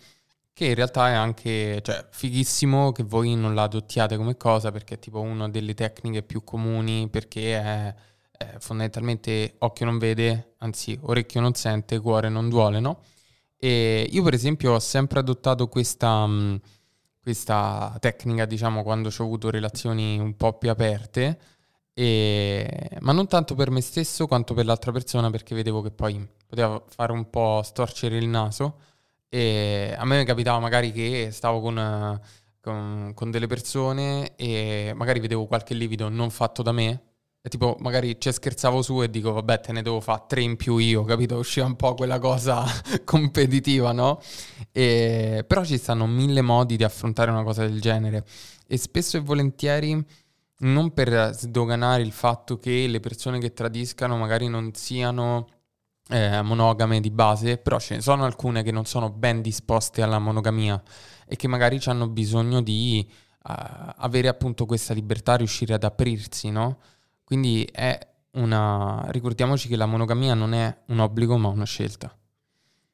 che in realtà è anche cioè, fighissimo che voi non la adottiate come cosa perché è tipo una delle tecniche più comuni perché è, è fondamentalmente occhio non vede, anzi orecchio non sente, cuore non duole, no? E io per esempio ho sempre adottato questa... Mh, questa tecnica, diciamo, quando ho avuto relazioni un po' più aperte, e... ma non tanto per me stesso quanto per l'altra persona, perché vedevo che poi poteva fare un po' storcere il naso. E a me capitava magari che stavo con, con, con delle persone e magari vedevo qualche livido non fatto da me E tipo, magari ci scherzavo su e dico, vabbè, te ne devo fare tre in più io, capito? Usciva un po' quella cosa competitiva, no? E... Però ci stanno mille modi di affrontare una cosa del genere. E spesso e volentieri, non per sdoganare il fatto che le persone che tradiscano magari non siano eh, monogame di base, però ce ne sono alcune che non sono ben disposte alla monogamia e che magari hanno bisogno di uh, avere appunto questa libertà, riuscire ad aprirsi, no? Quindi è una... ricordiamoci che la monogamia non è un obbligo ma una scelta.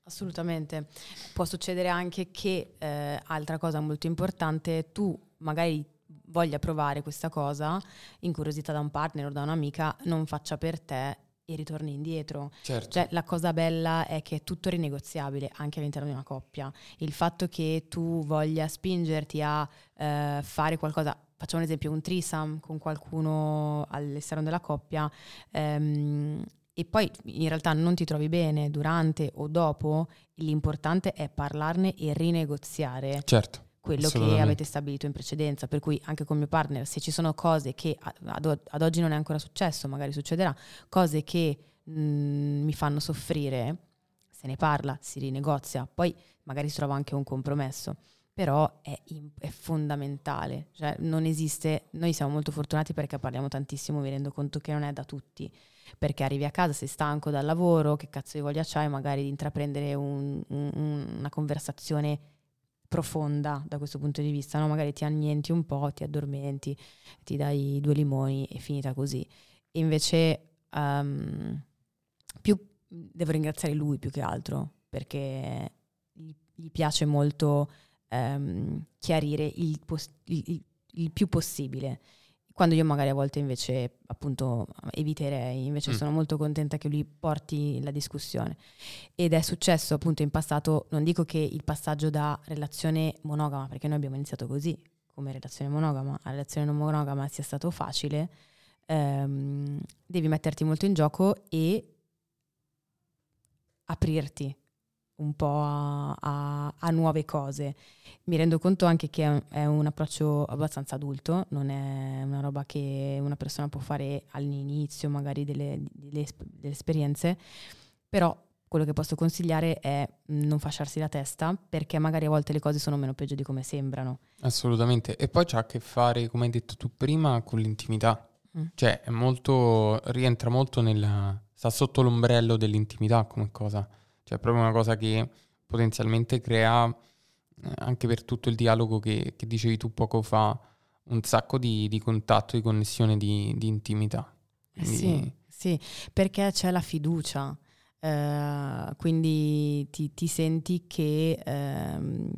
Assolutamente. Può succedere anche che, eh, altra cosa molto importante, tu magari voglia provare questa cosa, incuriosita da un partner o da un'amica, non faccia per te e ritorni indietro. Certo. Cioè, la cosa bella è che è tutto rinegoziabile anche all'interno di una coppia. Il fatto che tu voglia spingerti a eh, fare qualcosa, facciamo un esempio, un trisam con qualcuno all'esterno della coppia, ehm, e poi in realtà non ti trovi bene durante o dopo, l'importante è parlarne e rinegoziare. Certo quello che avete stabilito in precedenza. Per cui anche con mio partner, se ci sono cose che ad, ad oggi non è ancora successo, magari succederà, cose che mh, mi fanno soffrire, se ne parla, si rinegozia, poi magari si trova anche un compromesso però è, è, fondamentale, cioè non esiste, noi siamo molto fortunati perché parliamo tantissimo, mi rendo conto che non è da tutti, perché arrivi a casa, sei stanco dal lavoro, che cazzo di voglia c'hai magari di intraprendere un, un, una conversazione profonda da questo punto di vista, no? magari ti annienti un po', ti addormenti, ti dai due limoni e finita così. Invece um, più, devo ringraziare lui più che altro, perché gli, piace molto ehm, chiarire il, pos- il, il, più possibile. Quando io magari a volte invece appunto eviterei, invece mm. sono molto contenta che lui porti la discussione. Ed è successo appunto in passato, non dico che il passaggio da relazione monogama, perché noi abbiamo iniziato così, come relazione monogama, a relazione non monogama sia stato facile, ehm, devi metterti molto in gioco e aprirti un po' a, a, a, nuove cose. Mi rendo conto anche che è un, approccio abbastanza adulto, non è una roba che una persona può fare all'inizio magari delle, delle, delle esperienze, però quello che posso consigliare è non fasciarsi la testa perché magari a volte le cose sono meno peggio di come sembrano. Assolutamente, e poi c'ha a che fare, come hai detto tu prima, con l'intimità. Mm. Cioè, è molto, rientra molto nella... sta sotto l'ombrello dell'intimità come cosa. Cioè è proprio una cosa che potenzialmente crea, eh, anche per tutto il dialogo che, che, dicevi tu poco fa, un sacco di, di contatto, di connessione, di, di intimità. Eh quindi... Sì, sì, perché c'è la fiducia. Uh, quindi ti, ti, senti che, uh,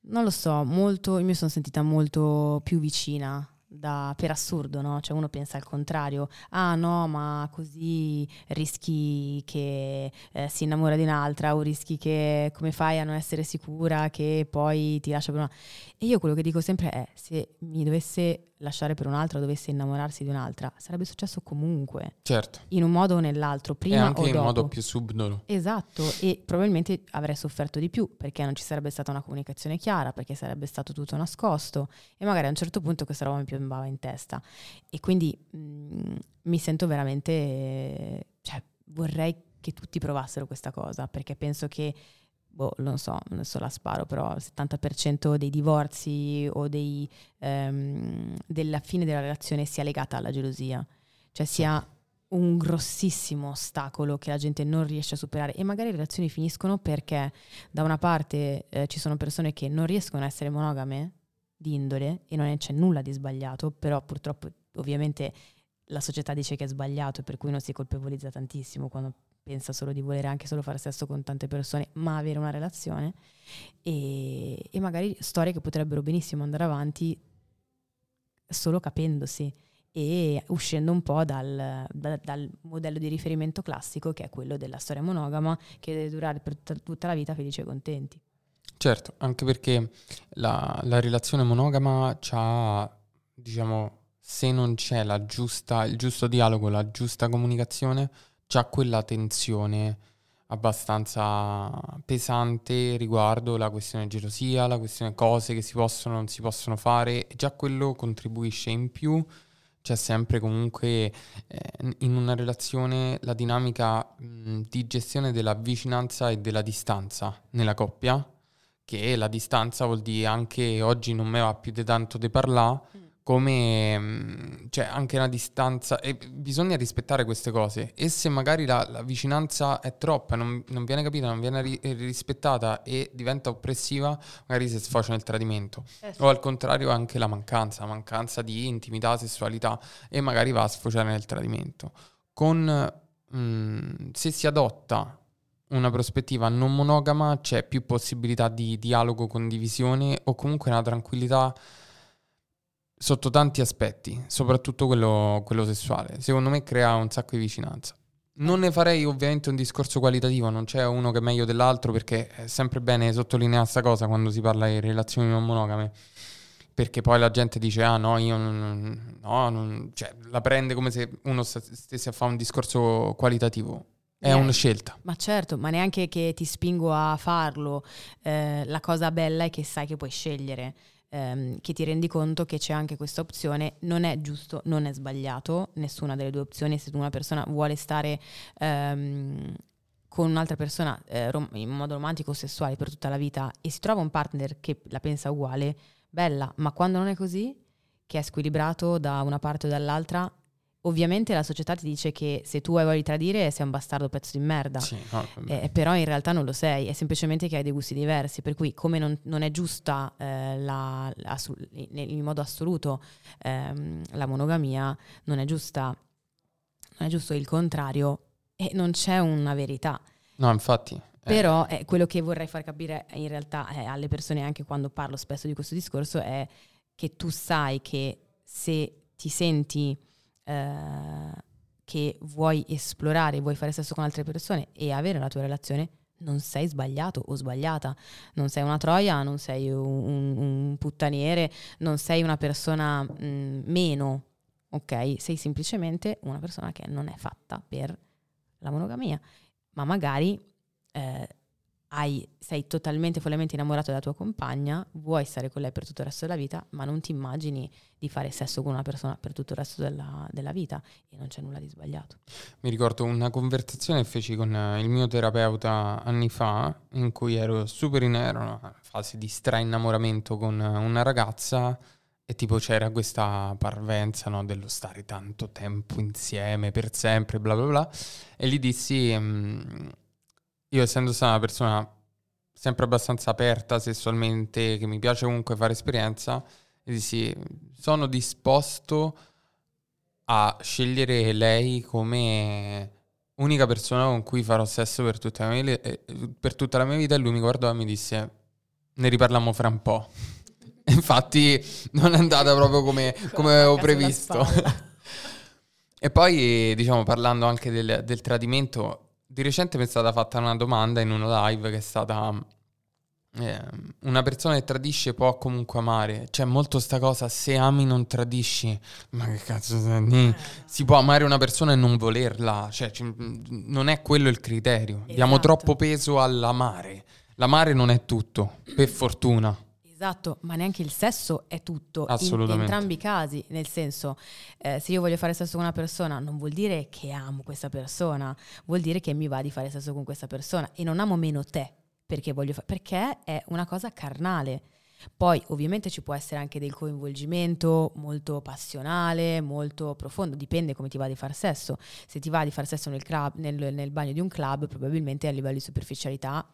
non lo so, molto, io mi sono sentita molto più vicina da, per assurdo, no? Cioè uno pensa al contrario, ah no, ma così rischi che eh, si innamora di un'altra o rischi che come fai a non essere sicura che poi ti lascia per una... E io quello che dico sempre è, se mi dovesse lasciare per un'altra dovesse innamorarsi di un'altra, sarebbe successo comunque. Certo. In un modo o nell'altro, prima e anche o in dopo. modo più subdolo. Esatto, e probabilmente avrei sofferto di più perché non ci sarebbe stata una comunicazione chiara, perché sarebbe stato tutto nascosto e magari a un certo punto questa roba mi piombava in testa. E quindi mh, mm, mi sento veramente... cioè vorrei che tutti provassero questa cosa perché penso che boh, non so, adesso la sparo, però il 70% dei divorzi o dei, um, della fine della relazione sia legata alla gelosia, cioè sia un grossissimo ostacolo che la gente non riesce a superare. E magari le relazioni finiscono perché da una parte eh, ci sono persone che non riescono a essere monogame di indole e non c'è nulla di sbagliato, però purtroppo ovviamente la società dice che è sbagliato per cui non si colpevolizza tantissimo quando pensa solo di volere anche solo fare sesso con tante persone, ma avere una relazione e, e magari storie che potrebbero benissimo andare avanti solo capendosi e uscendo un po' dal, da, dal, modello di riferimento classico che è quello della storia monogama che deve durare per t- tutta la vita felici e contenti. Certo, anche perché la, la relazione monogama ha, diciamo, se non c'è giusta, il giusto dialogo, la giusta comunicazione, c'ha quella tensione abbastanza pesante riguardo la questione gelosia, la questione cose che si possono o non si possono fare, già quello contribuisce in più. C'è sempre comunque eh, in una relazione la dinamica mh, di gestione della vicinanza e della distanza nella coppia, che la distanza vuol dire anche oggi non me va più di tanto di parlare, mm come mm, cioè anche una distanza e bisogna rispettare queste cose. E se magari la, la vicinanza è troppa non, non, viene capita non viene ri, rispettata e diventa oppressiva magari si sfocia nel tradimento. Eh sì. o al contrario anche la mancanza mancanza di intimità sessualità e magari va a sfociare nel tradimento. Con mh, mm, se si adotta una prospettiva non monogama c'è più possibilità di dialogo condivisione o comunque una tranquillità sotto tanti aspetti, soprattutto quello, quello, sessuale. Secondo me crea un sacco di vicinanza. Non ne farei ovviamente un discorso qualitativo, non c'è uno che è meglio dell'altro perché è sempre bene sottolineare questa cosa quando si parla di relazioni non monogame. Perché poi la gente dice, ah no, io non, no, non, cioè, la prende come se uno stesse a fare un discorso qualitativo. È yeah. una scelta. Ma certo, ma neanche che ti spingo a farlo. Eh, la cosa bella è che sai che puoi scegliere ehm, che ti rendi conto che c'è anche questa opzione, non è giusto, non è sbagliato, nessuna delle due opzioni, se una persona vuole stare ehm, con un'altra persona eh, rom- in modo romantico o sessuale per tutta la vita e si trova un partner che la pensa uguale, bella, ma quando non è così, che è squilibrato da una parte o dall'altra, Ovviamente la società ti dice che se tu hai voglia di tradire sei un bastardo pezzo di merda, sì, no, eh, però in realtà non lo sei, è semplicemente che hai dei gusti diversi, per cui come non, non è giusta eh, la, la, in modo assoluto ehm, la monogamia, non è giusta, non è giusto il contrario e non c'è una verità. No, infatti. Eh. Però eh, quello che vorrei far capire in realtà eh, alle persone, anche quando parlo spesso di questo discorso, è che tu sai che se ti senti eh, che vuoi esplorare, vuoi fare sesso con altre persone e avere la tua relazione, non sei sbagliato o sbagliata, non sei una troia, non sei un, un puttaniere, non sei una persona mh, mm, meno, ok? Sei semplicemente una persona che non è fatta per la monogamia, ma magari eh, hai, sei totalmente follemente innamorato della tua compagna, vuoi stare con lei per tutto il resto della vita, ma non ti immagini di fare sesso con una persona per tutto il resto della, della vita e non c'è nulla di sbagliato. Mi ricordo una conversazione che feci con il mio terapeuta anni fa, in cui ero super in ero, una fase di stra-innamoramento con una ragazza e tipo c'era questa parvenza no, dello stare tanto tempo insieme, per sempre, bla bla bla, e gli dissi... Io essendo stata una persona sempre abbastanza aperta sessualmente, che mi piace comunque fare esperienza, dissi, sono disposto a scegliere lei come unica persona con cui farò sesso per tutta la mia, eh, per tutta la mia vita e lui mi guardò e mi disse, ne riparliamo fra un po'. Infatti non è andata proprio come, come avevo previsto. e poi, diciamo, parlando anche del, del tradimento, di recente mi è stata fatta una domanda in una live che è stata eh, una persona che tradisce può comunque amare. C'è molto sta cosa, se ami non tradisci. Ma che cazzo, eh. si può amare una persona e non volerla. Cioè, non è quello il criterio. Esatto. Diamo troppo peso all'amare. L'amare non è tutto, per fortuna. Esatto, ma neanche il sesso è tutto in, entrambi i casi, nel senso eh, se io voglio fare sesso con una persona non vuol dire che amo questa persona, vuol dire che mi va di fare sesso con questa persona e non amo meno te perché voglio fa- perché è una cosa carnale. Poi ovviamente ci può essere anche del coinvolgimento molto passionale, molto profondo, dipende come ti va di fare sesso. Se ti va di fare sesso nel, club, nel, nel bagno di un club, probabilmente a livello di superficialità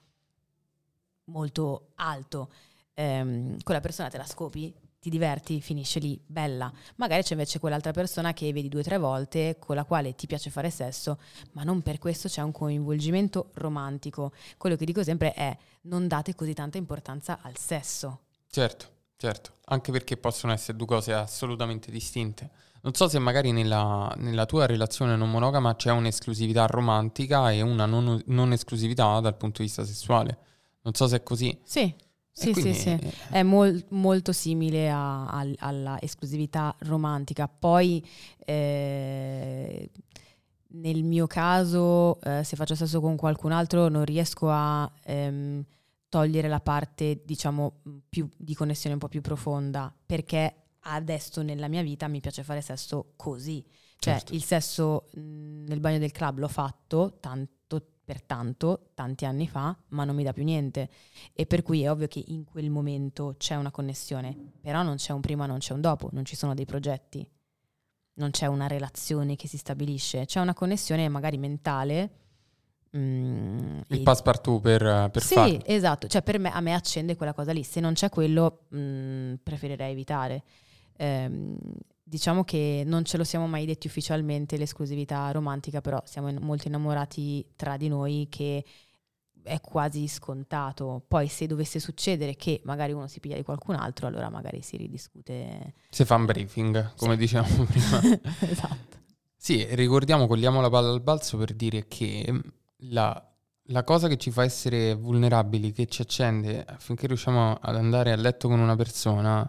molto alto ehm, quella persona te la scopi, ti diverti, finisce lì, bella. Magari c'è invece quell'altra persona che vedi due o tre volte, con la quale ti piace fare sesso, ma non per questo c'è un coinvolgimento romantico. Quello che dico sempre è non date così tanta importanza al sesso. Certo, certo, anche perché possono essere due cose assolutamente distinte. Non so se magari nella, nella tua relazione non monogama c'è un'esclusività romantica e una non, non esclusività dal punto di vista sessuale. Non so se è così. Sì, sì, sì, sì, è mol- molto simile a, a, alla esclusività romantica. Poi eh, nel mio caso, eh, se faccio sesso con qualcun altro, non riesco a ehm, togliere la parte, diciamo, più, di connessione un po' più profonda, perché adesso nella mia vita mi piace fare sesso così. Cioè Certo. il sesso mh, nel bagno del club l'ho fatto tanto per tanto, tanti anni fa, ma non mi dà più niente. E per cui è ovvio che in quel momento c'è una connessione, però non c'è un prima, non c'è un dopo, non ci sono dei progetti, non c'è una relazione che si stabilisce, c'è una connessione magari mentale. mm, Il passepartout per, per sì, farlo. esatto, cioè per me, a me accende quella cosa lì, se non c'è quello mh, preferirei evitare. Ehm, diciamo che non ce lo siamo mai detti ufficialmente l'esclusività romantica, però siamo molto innamorati tra di noi che è quasi scontato. Poi se dovesse succedere che magari uno si piglia di qualcun altro, allora magari si ridiscute. Si fa un briefing, come Sì. dicevamo prima. esatto. Sì, ricordiamo, cogliamo la palla al balzo per dire che mm, la, la cosa che ci fa essere vulnerabili, che ci accende affinché riusciamo ad andare a letto con una persona,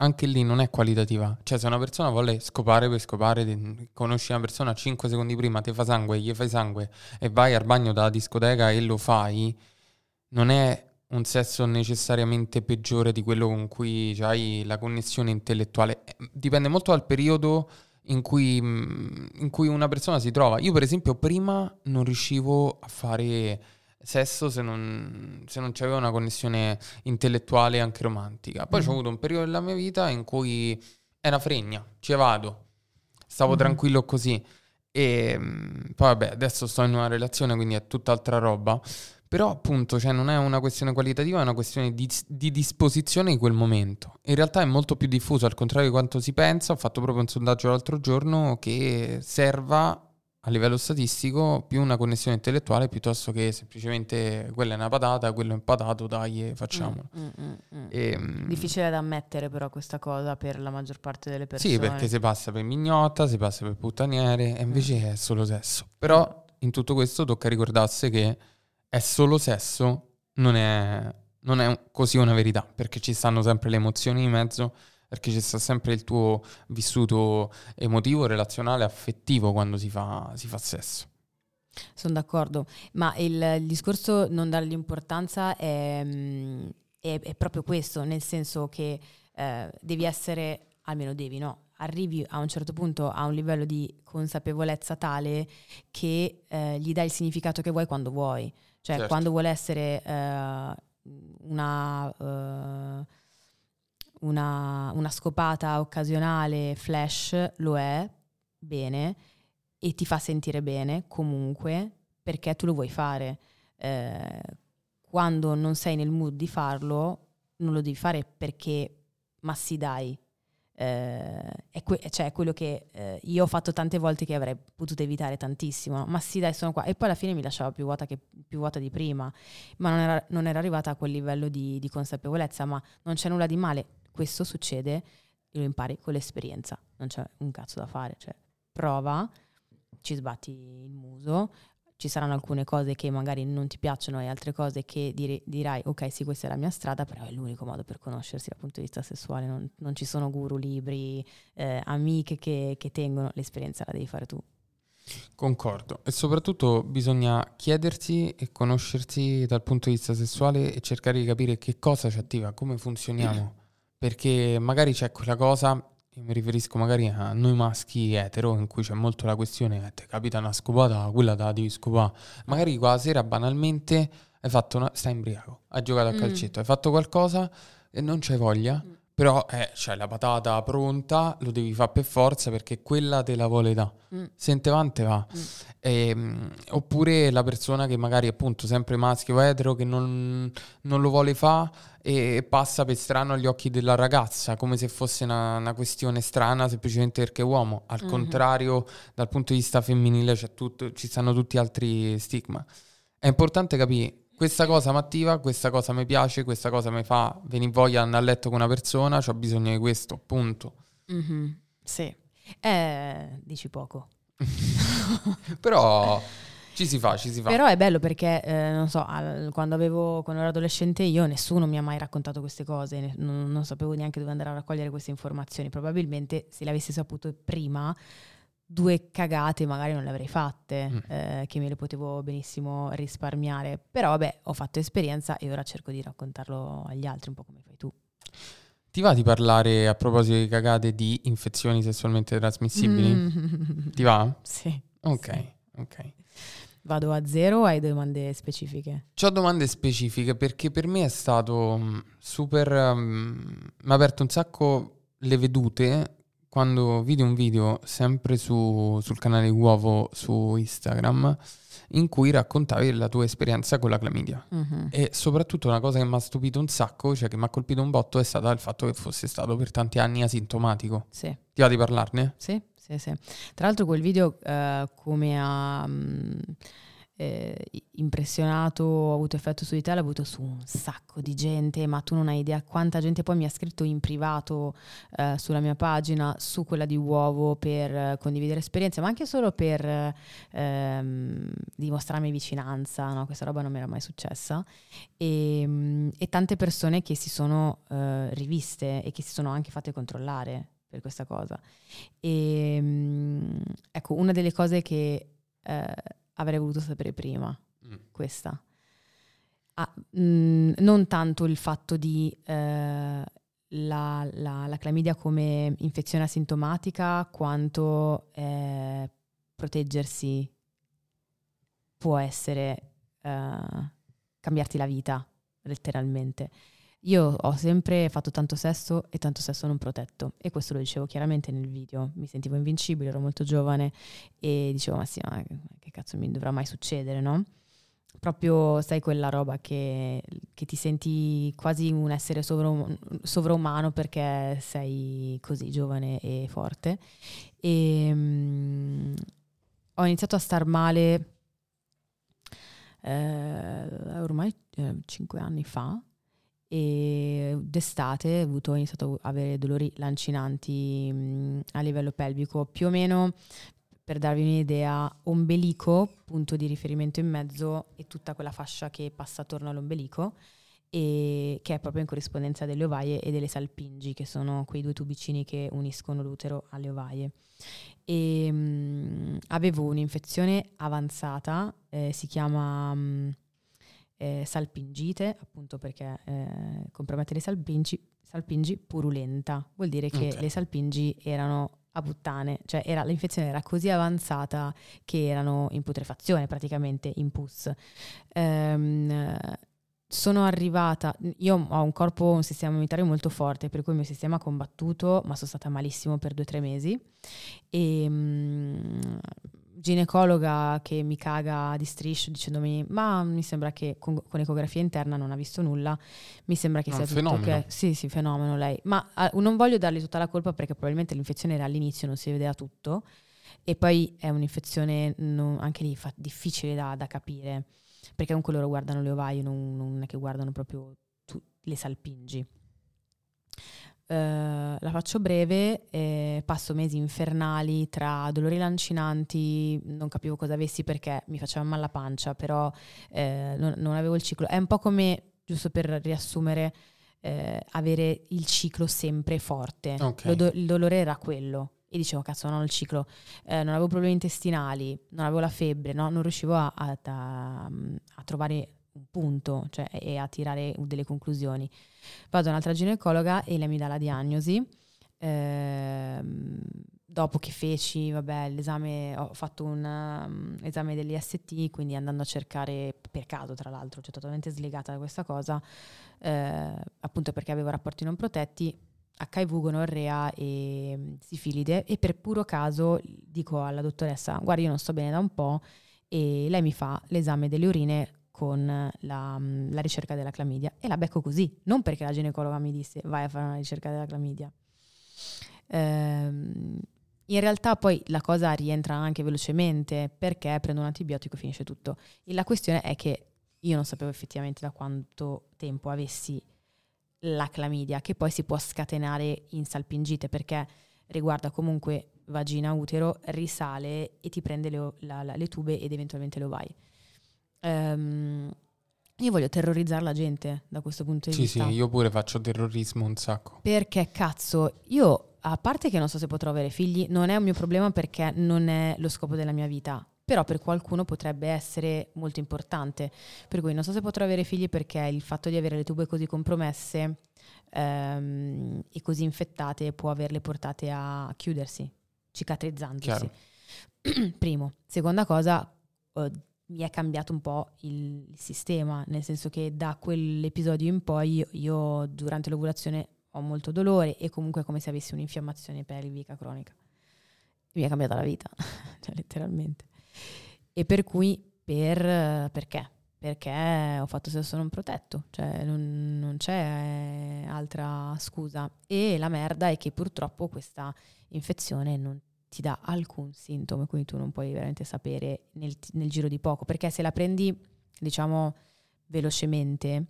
anche lì non è qualitativa. Cioè, se una persona vuole scopare per scopare, te- conosci una persona 5 secondi prima, ti fa sangue, gli fai sangue e vai al bagno dalla discoteca e lo fai, non è un sesso necessariamente peggiore di quello con cui hai la connessione intellettuale. Eh, Dipende molto dal periodo in cui, mh, in cui una persona si trova. Io, per esempio, prima non riuscivo a fare sesso se non, se non c'avevo una connessione intellettuale e anche romantica. Poi c'ho Mhm. avuto un periodo della mia vita in cui è una fregna, ci vado, stavo Mhm. tranquillo così. E mh, poi vabbè, adesso sto in una relazione, quindi è tutt'altra roba. Però appunto, cioè, non è una questione qualitativa, è una questione di, di disposizione di quel momento. In realtà è molto più diffuso, al contrario di quanto si pensa. Ho fatto proprio un sondaggio l'altro giorno che serva a livello statistico più una connessione intellettuale piuttosto che semplicemente quella è una patata, quello è un patato, dai, facciamolo. Mm, mm, mm, mm. E, mh, Difficile da ammettere però questa cosa per la maggior parte delle persone. Sì, perché si passa per mignotta, si passa per puttaniere e invece è solo sesso. Però in tutto questo tocca ricordarsi che è solo sesso, non è, non è così una verità, perché ci stanno sempre le emozioni in mezzo, perché ci sta sempre il tuo vissuto emotivo, relazionale, affettivo quando si fa, si fa sesso. Sono d'accordo, ma il, il discorso non dargli importanza è, mm, è- è proprio questo, nel senso che eh, devi essere, almeno devi, no? Arrivi a un certo punto a un livello di consapevolezza tale che eh, gli dai il significato che vuoi quando vuoi. Cioè, Certo. quando vuole essere eh, una, eh, una, una scopata occasionale, flash, lo è, bene, e ti fa sentire bene comunque perché tu lo vuoi fare. Eh, quando non sei nel mood di farlo, non lo devi fare perché, ma sì dai. Eh, è, que- cioè, quello che eh, io ho fatto tante volte che avrei potuto evitare tantissimo. Ma sì, dai, sono qua. E poi alla fine mi lasciava più vuota, che, più vuota di prima. Ma non era, non era arrivata a quel livello di, di consapevolezza. Ma non c'è nulla di male. Questo succede e lo impari con l'esperienza. Non c'è un cazzo da fare. Cioè, prova, ci sbatti il muso. Ci saranno alcune cose che magari non ti piacciono e altre cose che dire- dirai, ok, sì, questa è la mia strada, però è l'unico modo per conoscersi dal punto di vista sessuale. Non, non ci sono guru, libri, eh, amiche che, che tengono, l'esperienza la devi fare tu. Concordo. E soprattutto bisogna chiedersi e conoscersi dal punto di vista sessuale e cercare di capire che cosa ci attiva, come funzioniamo. Perché magari c'è quella cosa, io mi riferisco magari a noi maschi etero, in cui c'è molto la questione, eh, te capita una scopata, quella te la devi scopare. Magari quella sera banalmente hai fatto una... stai imbriaco, hai giocato a Mm. calcetto, hai fatto qualcosa e non c'hai voglia. Mm. Però eh, c'hai la patata pronta, lo devi fare per forza perché quella te la vuole da. Mm. Se te va, te va. Mm. Ehm, oppure la persona che magari appunto sempre maschio o etero che non, non lo vuole fare e passa per strano agli occhi della ragazza, come se fosse una, una questione strana semplicemente perché è uomo. Al Mhm. contrario, dal punto di vista femminile c'è tutto- ci stanno tutti altri stigma. È importante capire questa cosa mi attiva, questa cosa mi piace, questa cosa mi fa venire voglia di andare a letto con una persona, ho bisogno di questo, punto. Mhm. Sì. Eh, dici poco. Però ci si fa, ci si fa. Però è bello perché, eh, non so, al- quando, avevo, quando ero adolescente io, nessuno mi ha mai raccontato queste cose, ne- non, non sapevo neanche dove andare a raccogliere queste informazioni. Probabilmente se le avessi saputo prima, due cagate magari non le avrei fatte, Mm. eh, che me le potevo benissimo risparmiare. Però vabbè, ho fatto esperienza e ora cerco di raccontarlo agli altri, un po' come fai tu. Ti va di parlare a proposito di cagate di infezioni sessualmente trasmissibili? Mm. Ti va? Sì. Ok, sì. ok. Vado a zero o hai domande specifiche? Ho domande specifiche perché per me è stato mm, super... Um, mi ha aperto un sacco le vedute quando vidi un video sempre su, sul canale Uovo su Instagram in cui raccontavi la tua esperienza con la clamidia. Uh-huh. E soprattutto una cosa che mi ha stupito un sacco, cioè che mi ha colpito un botto, è stata il fatto che fosse stato per tanti anni asintomatico. Sì. Ti va di parlarne? Sì, sì, sì. Tra l'altro quel video uh, come ha... Um, eh, impressionato, ho avuto effetto su di te, l'ha avuto su un sacco di gente, ma tu non hai idea quanta gente poi mi ha scritto in privato eh, sulla mia pagina, su quella di Uovo per eh, condividere esperienze, ma anche solo per ehm, dimostrarmi vicinanza, no? questa roba non mi era mai successa, e, mm, e tante persone che si sono eh, riviste e che si sono anche fatte controllare per questa cosa. E mm, ecco, una delle cose che eh, avrei voluto sapere prima mm. questa. Ah, mh, mm, non tanto il fatto di eh, la, la, la, clamidia come infezione asintomatica, quanto eh, proteggersi può essere eh, cambiarti la vita, letteralmente. Io ho sempre fatto tanto sesso e tanto sesso non protetto. E questo lo dicevo chiaramente nel video, mi sentivo invincibile, ero molto giovane e dicevo ma sì, ma che cazzo mi dovrà mai succedere, no? Proprio sai quella roba che, che ti senti quasi un essere sovra- sovraumano perché sei così giovane e forte. E um, ho iniziato a star male eh, ormai eh, cinque anni fa e d'estate ho, avuto, ho iniziato a avere dolori lancinanti mh, a livello pelvico, più o meno per darvi un'idea, ombelico, punto di riferimento in mezzo e tutta quella fascia che passa attorno all'ombelico e che è proprio in corrispondenza delle ovaie e delle salpingi, che sono quei due tubicini che uniscono l'utero alle ovaie. E, mh, avevo un'infezione avanzata, eh, si chiama... Mh, eh, salpingite, appunto perché eh, compromette le salpingi, salpingi purulenta, vuol dire che okay. le salpingi erano a puttane, cioè era, l'infezione era così avanzata che erano in putrefazione praticamente, in pus. Ehm, sono arrivata, io ho un corpo, un sistema immunitario molto forte, per cui il mio sistema ha combattuto, ma sono stata malissimo per due o tre mesi e mh, ginecologa che mi caga di striscio dicendomi ma mi sembra che con, con ecografia interna non ha visto nulla, mi sembra che no, sia tutto fenomeno. ok. Sì, sì, fenomeno lei. Ma uh, non voglio dargli tutta la colpa perché probabilmente l'infezione era all'inizio, non si vedeva tutto e poi è un'infezione non, anche lì fa, difficile da, da, capire perché comunque loro guardano le ovaie, non, non è che guardano proprio tu, le salpingi. Uh, la faccio breve, eh, passo mesi infernali tra dolori lancinanti, non capivo cosa avessi perché mi faceva male la pancia, però eh, non, non, avevo il ciclo. È un po' come, giusto per riassumere, eh, avere il ciclo sempre forte. Okay. Do- il dolore era quello. E dicevo, cazzo, non ho il ciclo, eh, non avevo problemi intestinali, non avevo la febbre, no? non riuscivo a, a, a, a trovare un punto cioè, e a tirare delle conclusioni. Vado a un'altra ginecologa e lei mi dà la diagnosi. Eh, dopo che feci vabbè, l'esame, ho fatto un um, esame dell'IST, quindi andando a cercare per caso, tra l'altro, cioè totalmente slegata da questa cosa, eh, appunto perché avevo rapporti non protetti, HIV, gonorrea e mm, sifilide e per puro caso dico alla dottoressa guarda io non sto bene da un po' e lei mi fa l'esame delle urine con la, mm, la, ricerca della clamidia e la becco così, non perché la ginecologa mi disse vai a fare una ricerca della clamidia. Ehm, in realtà poi la cosa rientra anche velocemente perché prendo un antibiotico e finisce tutto. E la questione è che io non sapevo effettivamente da quanto tempo avessi la clamidia, che poi si può scatenare in salpingite perché riguarda comunque vagina, utero, risale e ti prende le, la, la, le tube ed eventualmente le ovaie. Um, io voglio terrorizzare la gente da questo punto di sì, vista. Sì, sì, io pure faccio terrorismo un sacco. Perché cazzo, io a parte che non so se potrò avere figli, non è un mio problema perché non è lo scopo della mia vita, però per qualcuno potrebbe essere molto importante. Per cui non so se potrò avere figli perché il fatto di avere le tube così compromesse ehm, e così infettate può averle portate a chiudersi, cicatrizzandosi. Primo. Seconda cosa, eh, mi è cambiato un po' il, sistema, nel senso che da quell'episodio in poi io, io durante l'ovulazione ho molto dolore e comunque è come se avessi un'infiammazione pelvica cronica. Mi è cambiata la vita, cioè letteralmente. E per cui, per, perché? Perché ho fatto sesso non protetto, cioè non, non c'è altra scusa. E la merda è che purtroppo questa infezione non ti dà alcun sintomo, quindi tu non puoi veramente sapere nel, nel giro di poco, perché se la prendi, diciamo, velocemente,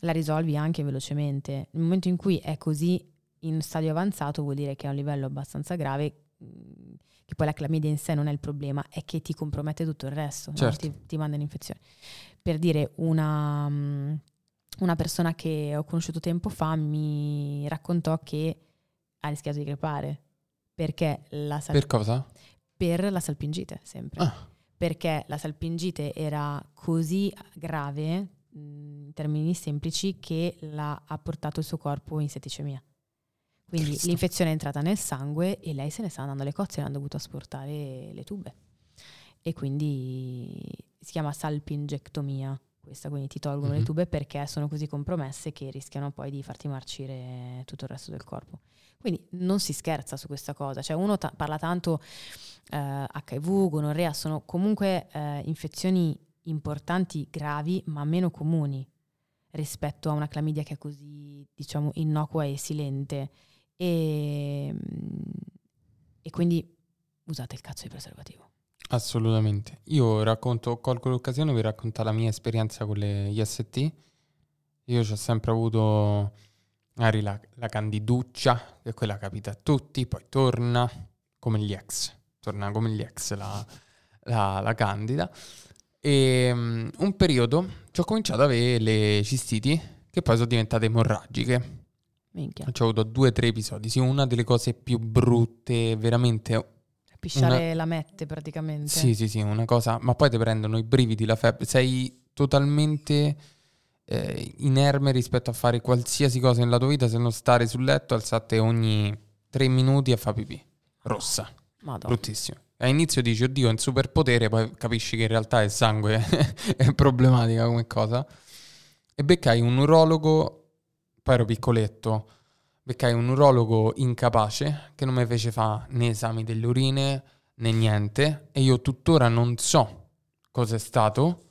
la risolvi anche velocemente. Nel momento in cui è così in stadio avanzato vuol dire che è a un livello abbastanza grave, mm, che poi la clamidia in sé non è il problema, è che ti compromette tutto il resto, certo. no? ti, ti, manda l'infezione. Per dire, una, mm, una persona che ho conosciuto tempo fa mi raccontò che ha rischiato di crepare perché la sal- Per cosa? Per la salpingite, sempre. Ah. Perché la salpingite era così grave, in termini semplici, che l'ha, ha portato il suo corpo in setticemia. Quindi Cristo. l'infezione è entrata nel sangue e lei se ne sta andando alle cozze e hanno dovuto asportare le tube. E quindi si chiama salpingectomia questa, quindi ti tolgono mm-hmm. le tube perché sono così compromesse che rischiano poi di farti marcire tutto il resto del corpo. Quindi non si scherza su questa cosa, cioè uno ta- parla tanto eh, HIV, gonorrea, sono comunque eh, infezioni importanti, gravi, ma meno comuni rispetto a una clamidia che è così, diciamo, innocua e silente. E, e quindi usate il cazzo di preservativo. Assolutamente. Io racconto, colgo l'occasione per raccontare la mia esperienza con le IST. Io ci ho sempre avuto magari la, la candiduccia, che quella capita a tutti, poi torna come gli ex, torna come gli ex la, la, la candida. E um, un periodo ci ho cominciato ad avere le cistiti che poi sono diventate emorragiche. Minchia. Ci ho avuto due o tre episodi. Sì, una delle cose più brutte, veramente Pisciare una... la mette praticamente. Sì, sì, sì, una cosa, ma poi ti prendono i brividi, la febbre, sei totalmente eh, inerme rispetto a fare qualsiasi cosa nella tua vita se non stare sul letto, alzate ogni tre minuti a fare pipì. Rossa. Madonna. Bruttissimo. All'inizio dici, oddio, è un superpotere, poi capisci che in realtà il sangue è problematica come cosa. E beccai un urologo, poi ero piccoletto, beccai un urologo incapace che non mi fece fare né esami delle urine né niente e io tuttora non so cosa è stato,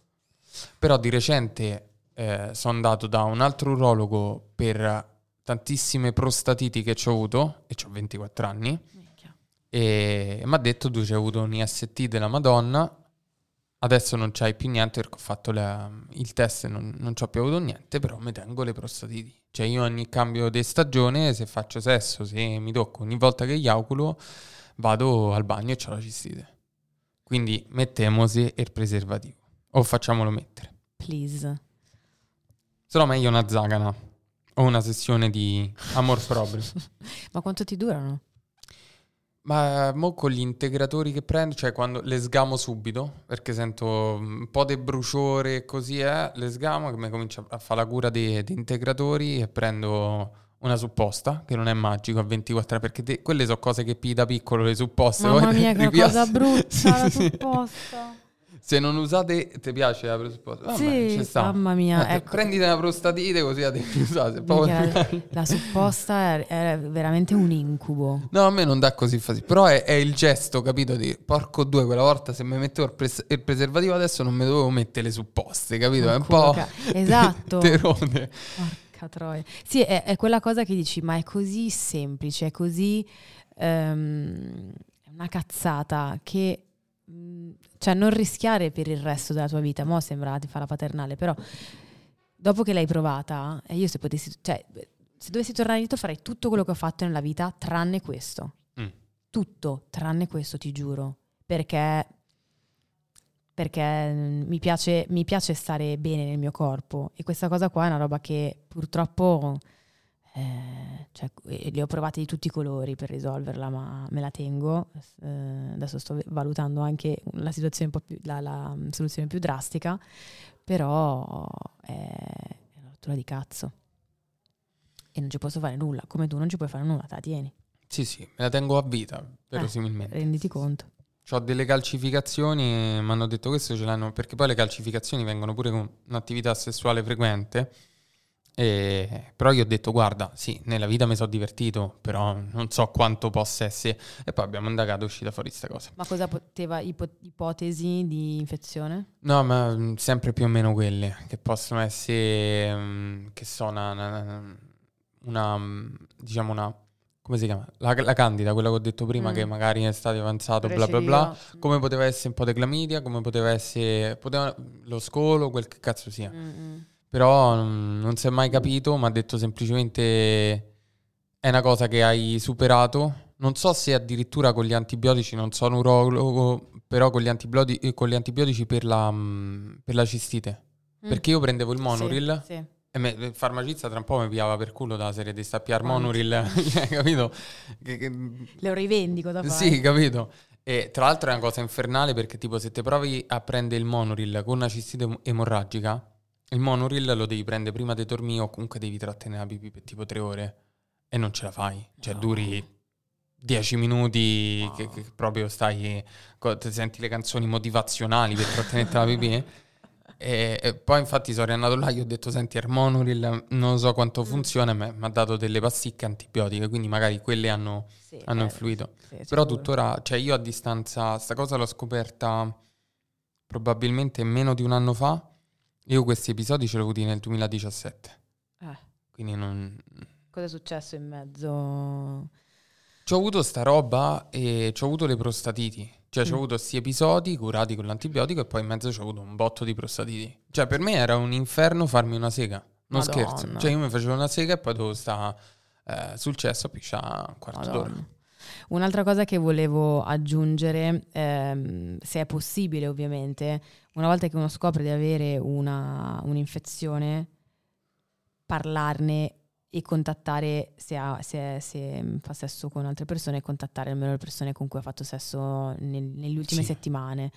però di recente eh, sono andato da un altro urologo per tantissime prostatiti che ho avuto e ho 24 anni e mi ha detto tu hai avuto un IST della Madonna Adesso non c'hai più niente perché ho fatto la, il test e non, non ho più avuto niente, però mi tengo le prostatiti. Cioè io ogni cambio di stagione, se faccio sesso, se mi tocco, ogni volta che eiaculo, vado al bagno e ho la cistite. Quindi mettemosi il preservativo. O facciamolo mettere. Please. Se no meglio una zagana o una sessione di amor proprio. Ma quanto ti durano? Ma mo con gli integratori che prendo, cioè quando le sgamo subito, perché sento un po' di bruciore e così è, le sgamo che mi comincio a fare la cura dei integratori e prendo una supposta, che non è magico a 24 ore, perché te, quelle sono cose che pii da piccolo, le supposte. Mamma mia, che cosa brutta la supposta. Se non usate, ti piace la presupposta? Vabbè, sì, mamma mia. Eh, ecco. Prendite una prostatite così la devi usare. La, la supposta è, è, veramente un incubo. No, a me non dà così fastidio. Però è, è, il gesto, capito? Di porco due, quella volta se mi mettevo il, pres- il, preservativo adesso non mi dovevo mettere le supposte, capito? È un po'... Esatto. terone. Porca troia. Sì, è, è, quella cosa che dici, ma è così semplice, è così... Um, una cazzata che Mm, cioè non rischiare per il resto della tua vita, mo sembra di fare la paternale, però dopo che l'hai provata, e io se potessi, cioè se dovessi tornare indietro farei tutto quello che ho fatto nella vita tranne questo. Mm. Tutto, tranne questo, ti giuro, perché perché mi piace, mi piace stare bene nel mio corpo e questa cosa qua è una roba che purtroppo eh, cioè, li ho provati di tutti i colori per risolverla, ma me la tengo. Eh, adesso sto valutando anche la situazione un po' più, la, la soluzione più drastica, però è una rottura di cazzo. E non ci posso fare nulla, come tu non ci puoi fare nulla, te la tieni. Sì, sì, me la tengo a vita, verosimilmente. Eh, renditi conto. Ho delle calcificazioni, mi hanno detto questo ce l'hanno, perché poi le calcificazioni vengono pure con un'attività sessuale frequente. E, però io ho detto, guarda, sì, nella vita mi sono divertito, però non so quanto possa essere. E poi abbiamo indagato, è uscita fuori questa cosa. Ma cosa poteva, ipo- ipotesi di infezione? No, ma mh, sempre più o meno quelle, che possono essere, mh, che sono una, una, una, diciamo una come si chiama? La, la candida, quella che ho detto prima, mm. che magari è stato avanzato, bla bla bla. Come poteva essere un po' di clamidia, come poteva essere poteva, lo scolo, quel che cazzo sia. Mm-hmm. Però non, si è mai capito, mi ha detto semplicemente è una cosa che hai superato. Non so se addirittura con gli antibiotici, non sono urologo, però con gli, antibiotici, con gli antibiotici per la, per la cistite. Mm. Perché io prendevo il monoril. Sì, sì e me, il farmacista tra un po' mi piava per culo dalla serie di stappiare Monoril, cioè, capito? Che, rivendico fare. Sì, capito? E tra l'altro è una cosa infernale perché tipo se ti provi a prendere il Monoril con una cistite emorragica, il Monoril lo devi prendere prima di dormire o comunque devi trattenere la pipì per tipo tre ore e non ce la fai. Cioè no. duri dieci minuti no. che, che, proprio stai, ti senti le canzoni motivazionali per trattenere la pipì. E, e, poi infatti sono riandato là, gli ho detto senti Armonuril non so quanto mm. funziona, ma mi ha dato delle pasticche antibiotiche, quindi magari quelle hanno, sì, hanno eh, influito. Sì, Però tuttora, cioè io a distanza, sta cosa l'ho scoperta probabilmente meno di un anno fa, io questi episodi ce l'ho avuti nel 2017. Eh. Quindi non... Cosa è successo in mezzo? Ci ho avuto sta roba e ci ho avuto le prostatiti. Cioè, mm. ho avuto questi episodi curati con l'antibiotico e poi in mezzo ci ho avuto un botto di prostatiti. Cioè, per me era un inferno farmi una sega. Non Madonna. scherzo. Cioè, io mi facevo una sega e poi dovevo stare eh, sul cesso a pisciare un quarto d'ora. Un'altra cosa che volevo aggiungere, ehm, se è possibile ovviamente, una volta che uno scopre di avere una, un'infezione, parlarne e contattare se, ha, se, se, fa sesso con altre persone, contattare almeno le persone con cui ha fatto sesso nel, nelle ultime sì. settimane.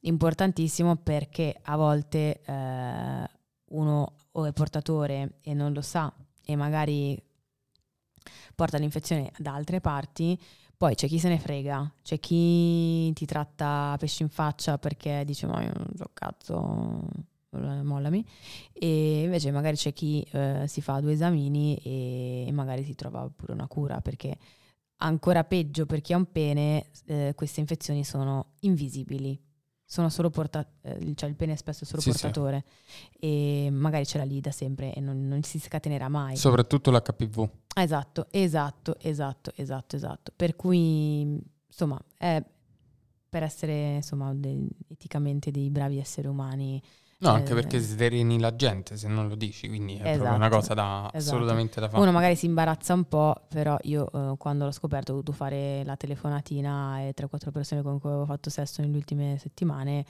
Importantissimo perché a volte eh, uno o è portatore e non lo sa e magari porta l'infezione da altre parti, poi c'è chi se ne frega, c'è chi ti tratta pesci in faccia perché dice ma io non so cazzo, mollami, e invece magari c'è chi eh, si fa due esamini e magari si trova pure una cura, perché ancora peggio per chi ha un pene, eh, queste infezioni sono invisibili, sono solo portatori, eh, cioè il pene è spesso solo sì, portatore sì. e magari l'ha lì da sempre e non, non si scatenerà mai. Soprattutto l'HPV. Esatto, esatto, esatto, esatto, esatto. Per cui, insomma, è per essere insomma, de- eticamente dei bravi esseri umani No, anche perché sderini la gente se non lo dici, quindi è esatto, proprio una esatto, cosa da, esatto. assolutamente da fare. Uno magari si imbarazza un po', però io eh, quando l'ho scoperto ho dovuto fare la telefonatina a 3-4 persone con cui avevo fatto sesso nelle ultime settimane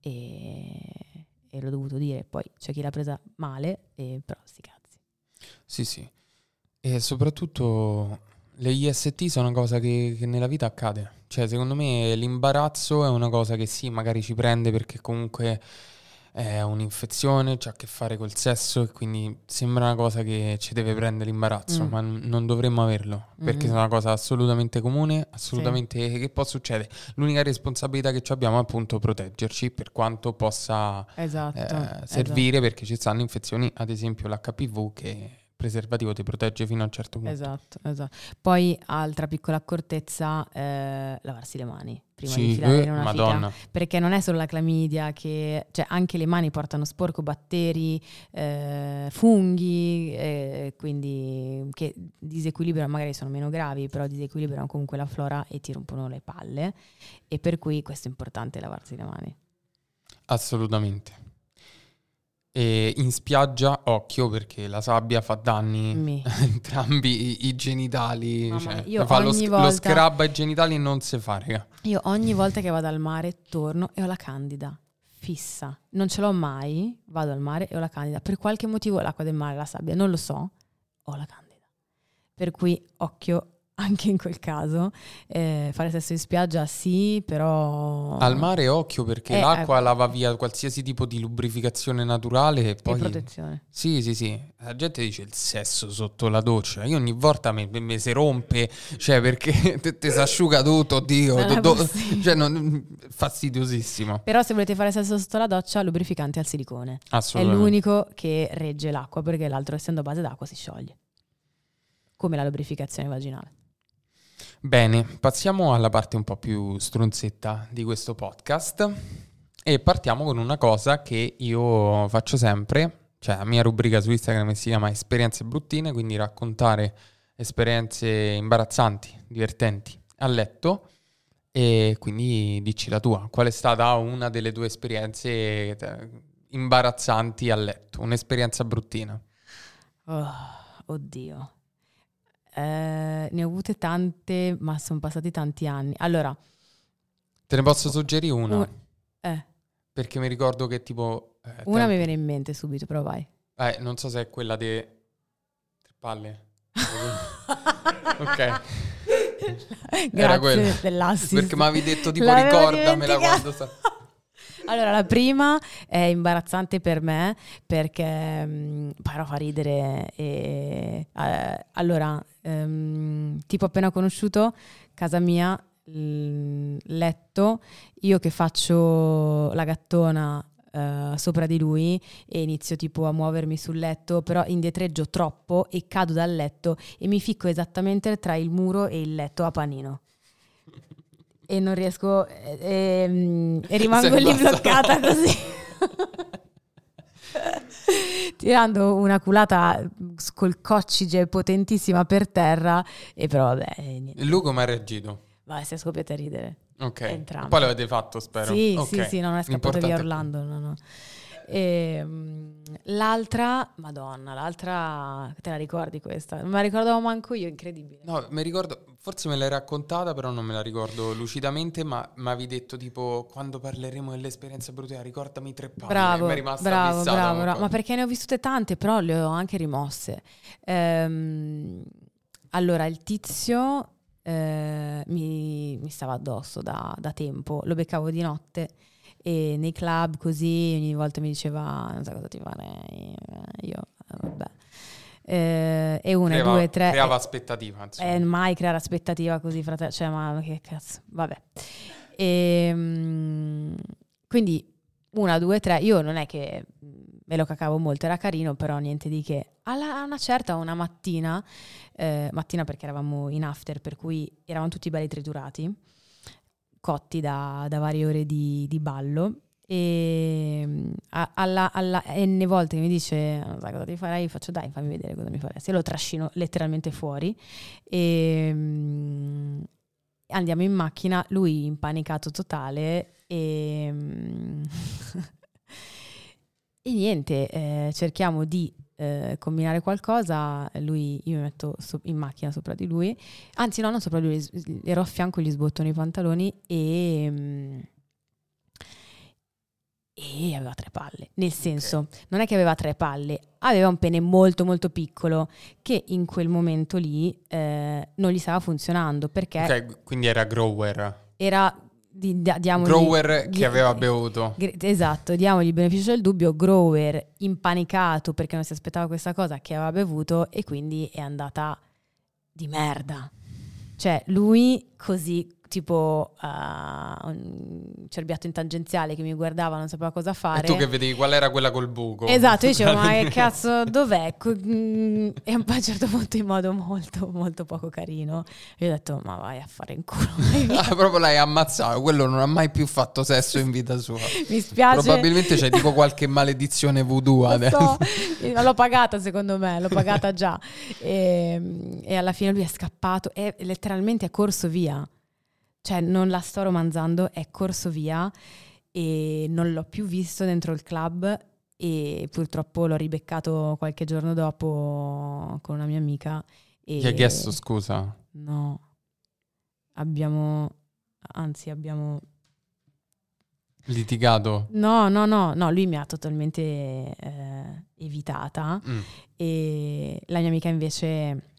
e, e l'ho dovuto dire. Poi c'è chi l'ha presa male, e, però sti cazzi. Sì, sì. E soprattutto le IST sono una cosa che, che nella vita accade. Cioè, secondo me l'imbarazzo è una cosa che sì, magari ci prende perché comunque è un'infezione, c'ha a che fare col sesso e quindi sembra una cosa che ci deve prendere l'imbarazzo, mm. ma n- non dovremmo averlo, perché mm-hmm. è una cosa assolutamente comune, assolutamente sì. che può succedere. L'unica responsabilità che abbiamo è appunto proteggerci per quanto possa esatto, eh, servire, esatto. perché ci stanno infezioni, ad esempio l'HPV che preservativo ti protegge fino a un certo punto. Esatto, esatto. Poi altra piccola accortezza, eh, lavarsi le mani prima sì, di filare in una Madonna. fica. Perché non è solo la clamidia che, cioè anche le mani portano sporco, batteri, eh, funghi, eh, quindi che disequilibrano, magari sono meno gravi, però disequilibrano comunque la flora e ti rompono le palle. E per cui questo è importante lavarsi le mani. Assolutamente. E in spiaggia, occhio perché la sabbia fa danni a entrambi i, genitali. Mamma cioè, io fa lo, volta, lo, scrub ai genitali non si fa, raga. Io ogni volta che vado al mare torno e ho la candida fissa. Non ce l'ho mai, vado al mare e ho la candida. Per qualche motivo l'acqua del mare, la sabbia, non lo so, ho la candida. Per cui occhio anche in quel caso. Eh, fare sesso in spiaggia sì, però... Al mare occhio perché Eh, l'acqua eh. lava via qualsiasi tipo di lubrificazione naturale e poi... E protezione. Sì, sì, sì. La gente dice il sesso sotto la doccia. Io ogni volta mi, mi si rompe, cioè perché te, si asciuga tutto, oddio. È do- do- cioè, non- fastidiosissimo. Però se volete fare sesso sotto la doccia, lubrificante al silicone. È Assolutamente. l'unico che regge l'acqua perché l'altro, essendo base d'acqua, si scioglie. Come la lubrificazione vaginale. Bene, passiamo alla parte un po' più stronzetta di questo podcast e partiamo con una cosa che io faccio sempre, cioè la mia rubrica su Instagram si chiama Esperienze bruttine, quindi raccontare esperienze imbarazzanti, divertenti a letto e quindi dici la tua, qual è stata una delle tue esperienze eh, imbarazzanti a letto, un'esperienza bruttina? Oh, oddio. Eh, ne ho avute tante, ma sono passati tanti anni. Allora, Te ne posso suggerire una, un- eh, perché mi ricordo che tipo... eh, una mi viene in mente subito, però vai. Eh, non so se è quella di tre palle. ok. Era quella. Dell'assist. Perché mi avevi detto tipo L'avevo ricordamela quando sta... Allora, la prima è imbarazzante per me perché mh, però fa ridere. E, eh, allora, ehm, tipo appena conosciuto, casa mia, l- letto, io che faccio la gattona eh, sopra di lui e inizio tipo a muovermi sul letto, però indietreggio troppo e cado dal letto e mi ficco esattamente tra il muro e il letto a panino. E non riesco e, e- e rimango Sei lì bloccata così. Tirando una culata col coccige potentissima per terra e però vabbè, eh, niente. Lui come ha reagito? Vai, si è scoppiati a ridere. Ok. Entrambi. Poi l'avete fatto, spero. Sì, Ok. sì, sì, non è scappato via Orlando. No, no. E, mm, l'altra, madonna, l'altra, te la ricordi questa? Non me la ricordavo manco io, incredibile. No, mi ricordo, forse me l'hai raccontata, però non me la ricordo lucidamente, ma mi avevi detto tipo, quando parleremo dell'esperienza brutale, ricordami tre palle. Bravo, Mi è rimasta bravo, fissata bravo, bravo. Ma perché ne ho vissute tante, però le ho anche rimosse. Ehm, allora, il tizio eh, mi, mi stava addosso da, da tempo, lo beccavo di notte e nei club così ogni volta mi diceva non so cosa ti farei, io eh, vabbè. Eh, e una, Creava, due, tre. creava aspettativa, insomma. Eh, mai creare aspettativa così, fratello. Cioè, ma che cazzo, vabbè. Ehm, quindi una, due, tre. Io non è che me lo cacavo molto, era carino, però niente di che. Alla, una certa, una mattina, eh, mattina perché eravamo in after, per cui eravamo tutti belli triturati, cotti da, da varie ore di, di ballo. E a- alla, alla n volte mi dice non sai cosa ti farai, faccio dai fammi vedere cosa mi faresti. Lo trascino letteralmente fuori. E mm, andiamo in macchina, lui impanicato totale e, mm, e niente, eh, cerchiamo di eh, combinare qualcosa, lui, io mi metto so- in macchina sopra di lui, anzi no, non sopra di lui, ero a fianco, gli sbottono i pantaloni e... mm, e aveva tre palle, nel senso, non è che aveva tre palle, aveva un pene molto molto piccolo che in quel momento lì eh, non gli stava funzionando perché Ok, quindi era grower. era di, da- diamogli- Grower che aveva bevuto. Gr- Esatto, diamogli il beneficio del dubbio, Grower impanicato perché non si aspettava questa cosa che aveva bevuto e quindi è andata di merda. Cioè lui così tipo ah, un cerbiato in tangenziale che mi guardava, non sapeva cosa E fare. tu che vedevi qual era quella col buco. Esatto, io dicevo, ma che cazzo, dov'è? Mm, E a un certo punto in modo molto, molto poco carino, io ho detto, ma vai a fare in culo. vai via." Ah, proprio l'hai ammazzato, quello non ha mai più fatto sesso in vita sua. Mi spiace. Probabilmente c'è tipo qualche maledizione voodoo adesso. so, l'ho pagata secondo me, l'ho pagata già. E, e alla fine lui è scappato e letteralmente è corso via. Cioè non la sto romanzando, è corso via e non l'ho più visto dentro il club e purtroppo l'ho ribeccato qualche giorno dopo con una mia amica. E Gli hai chiesto scusa? No, abbiamo, anzi abbiamo Litigato? No, no, no, no, lui mi ha totalmente eh, evitata Mm. e la mia amica invece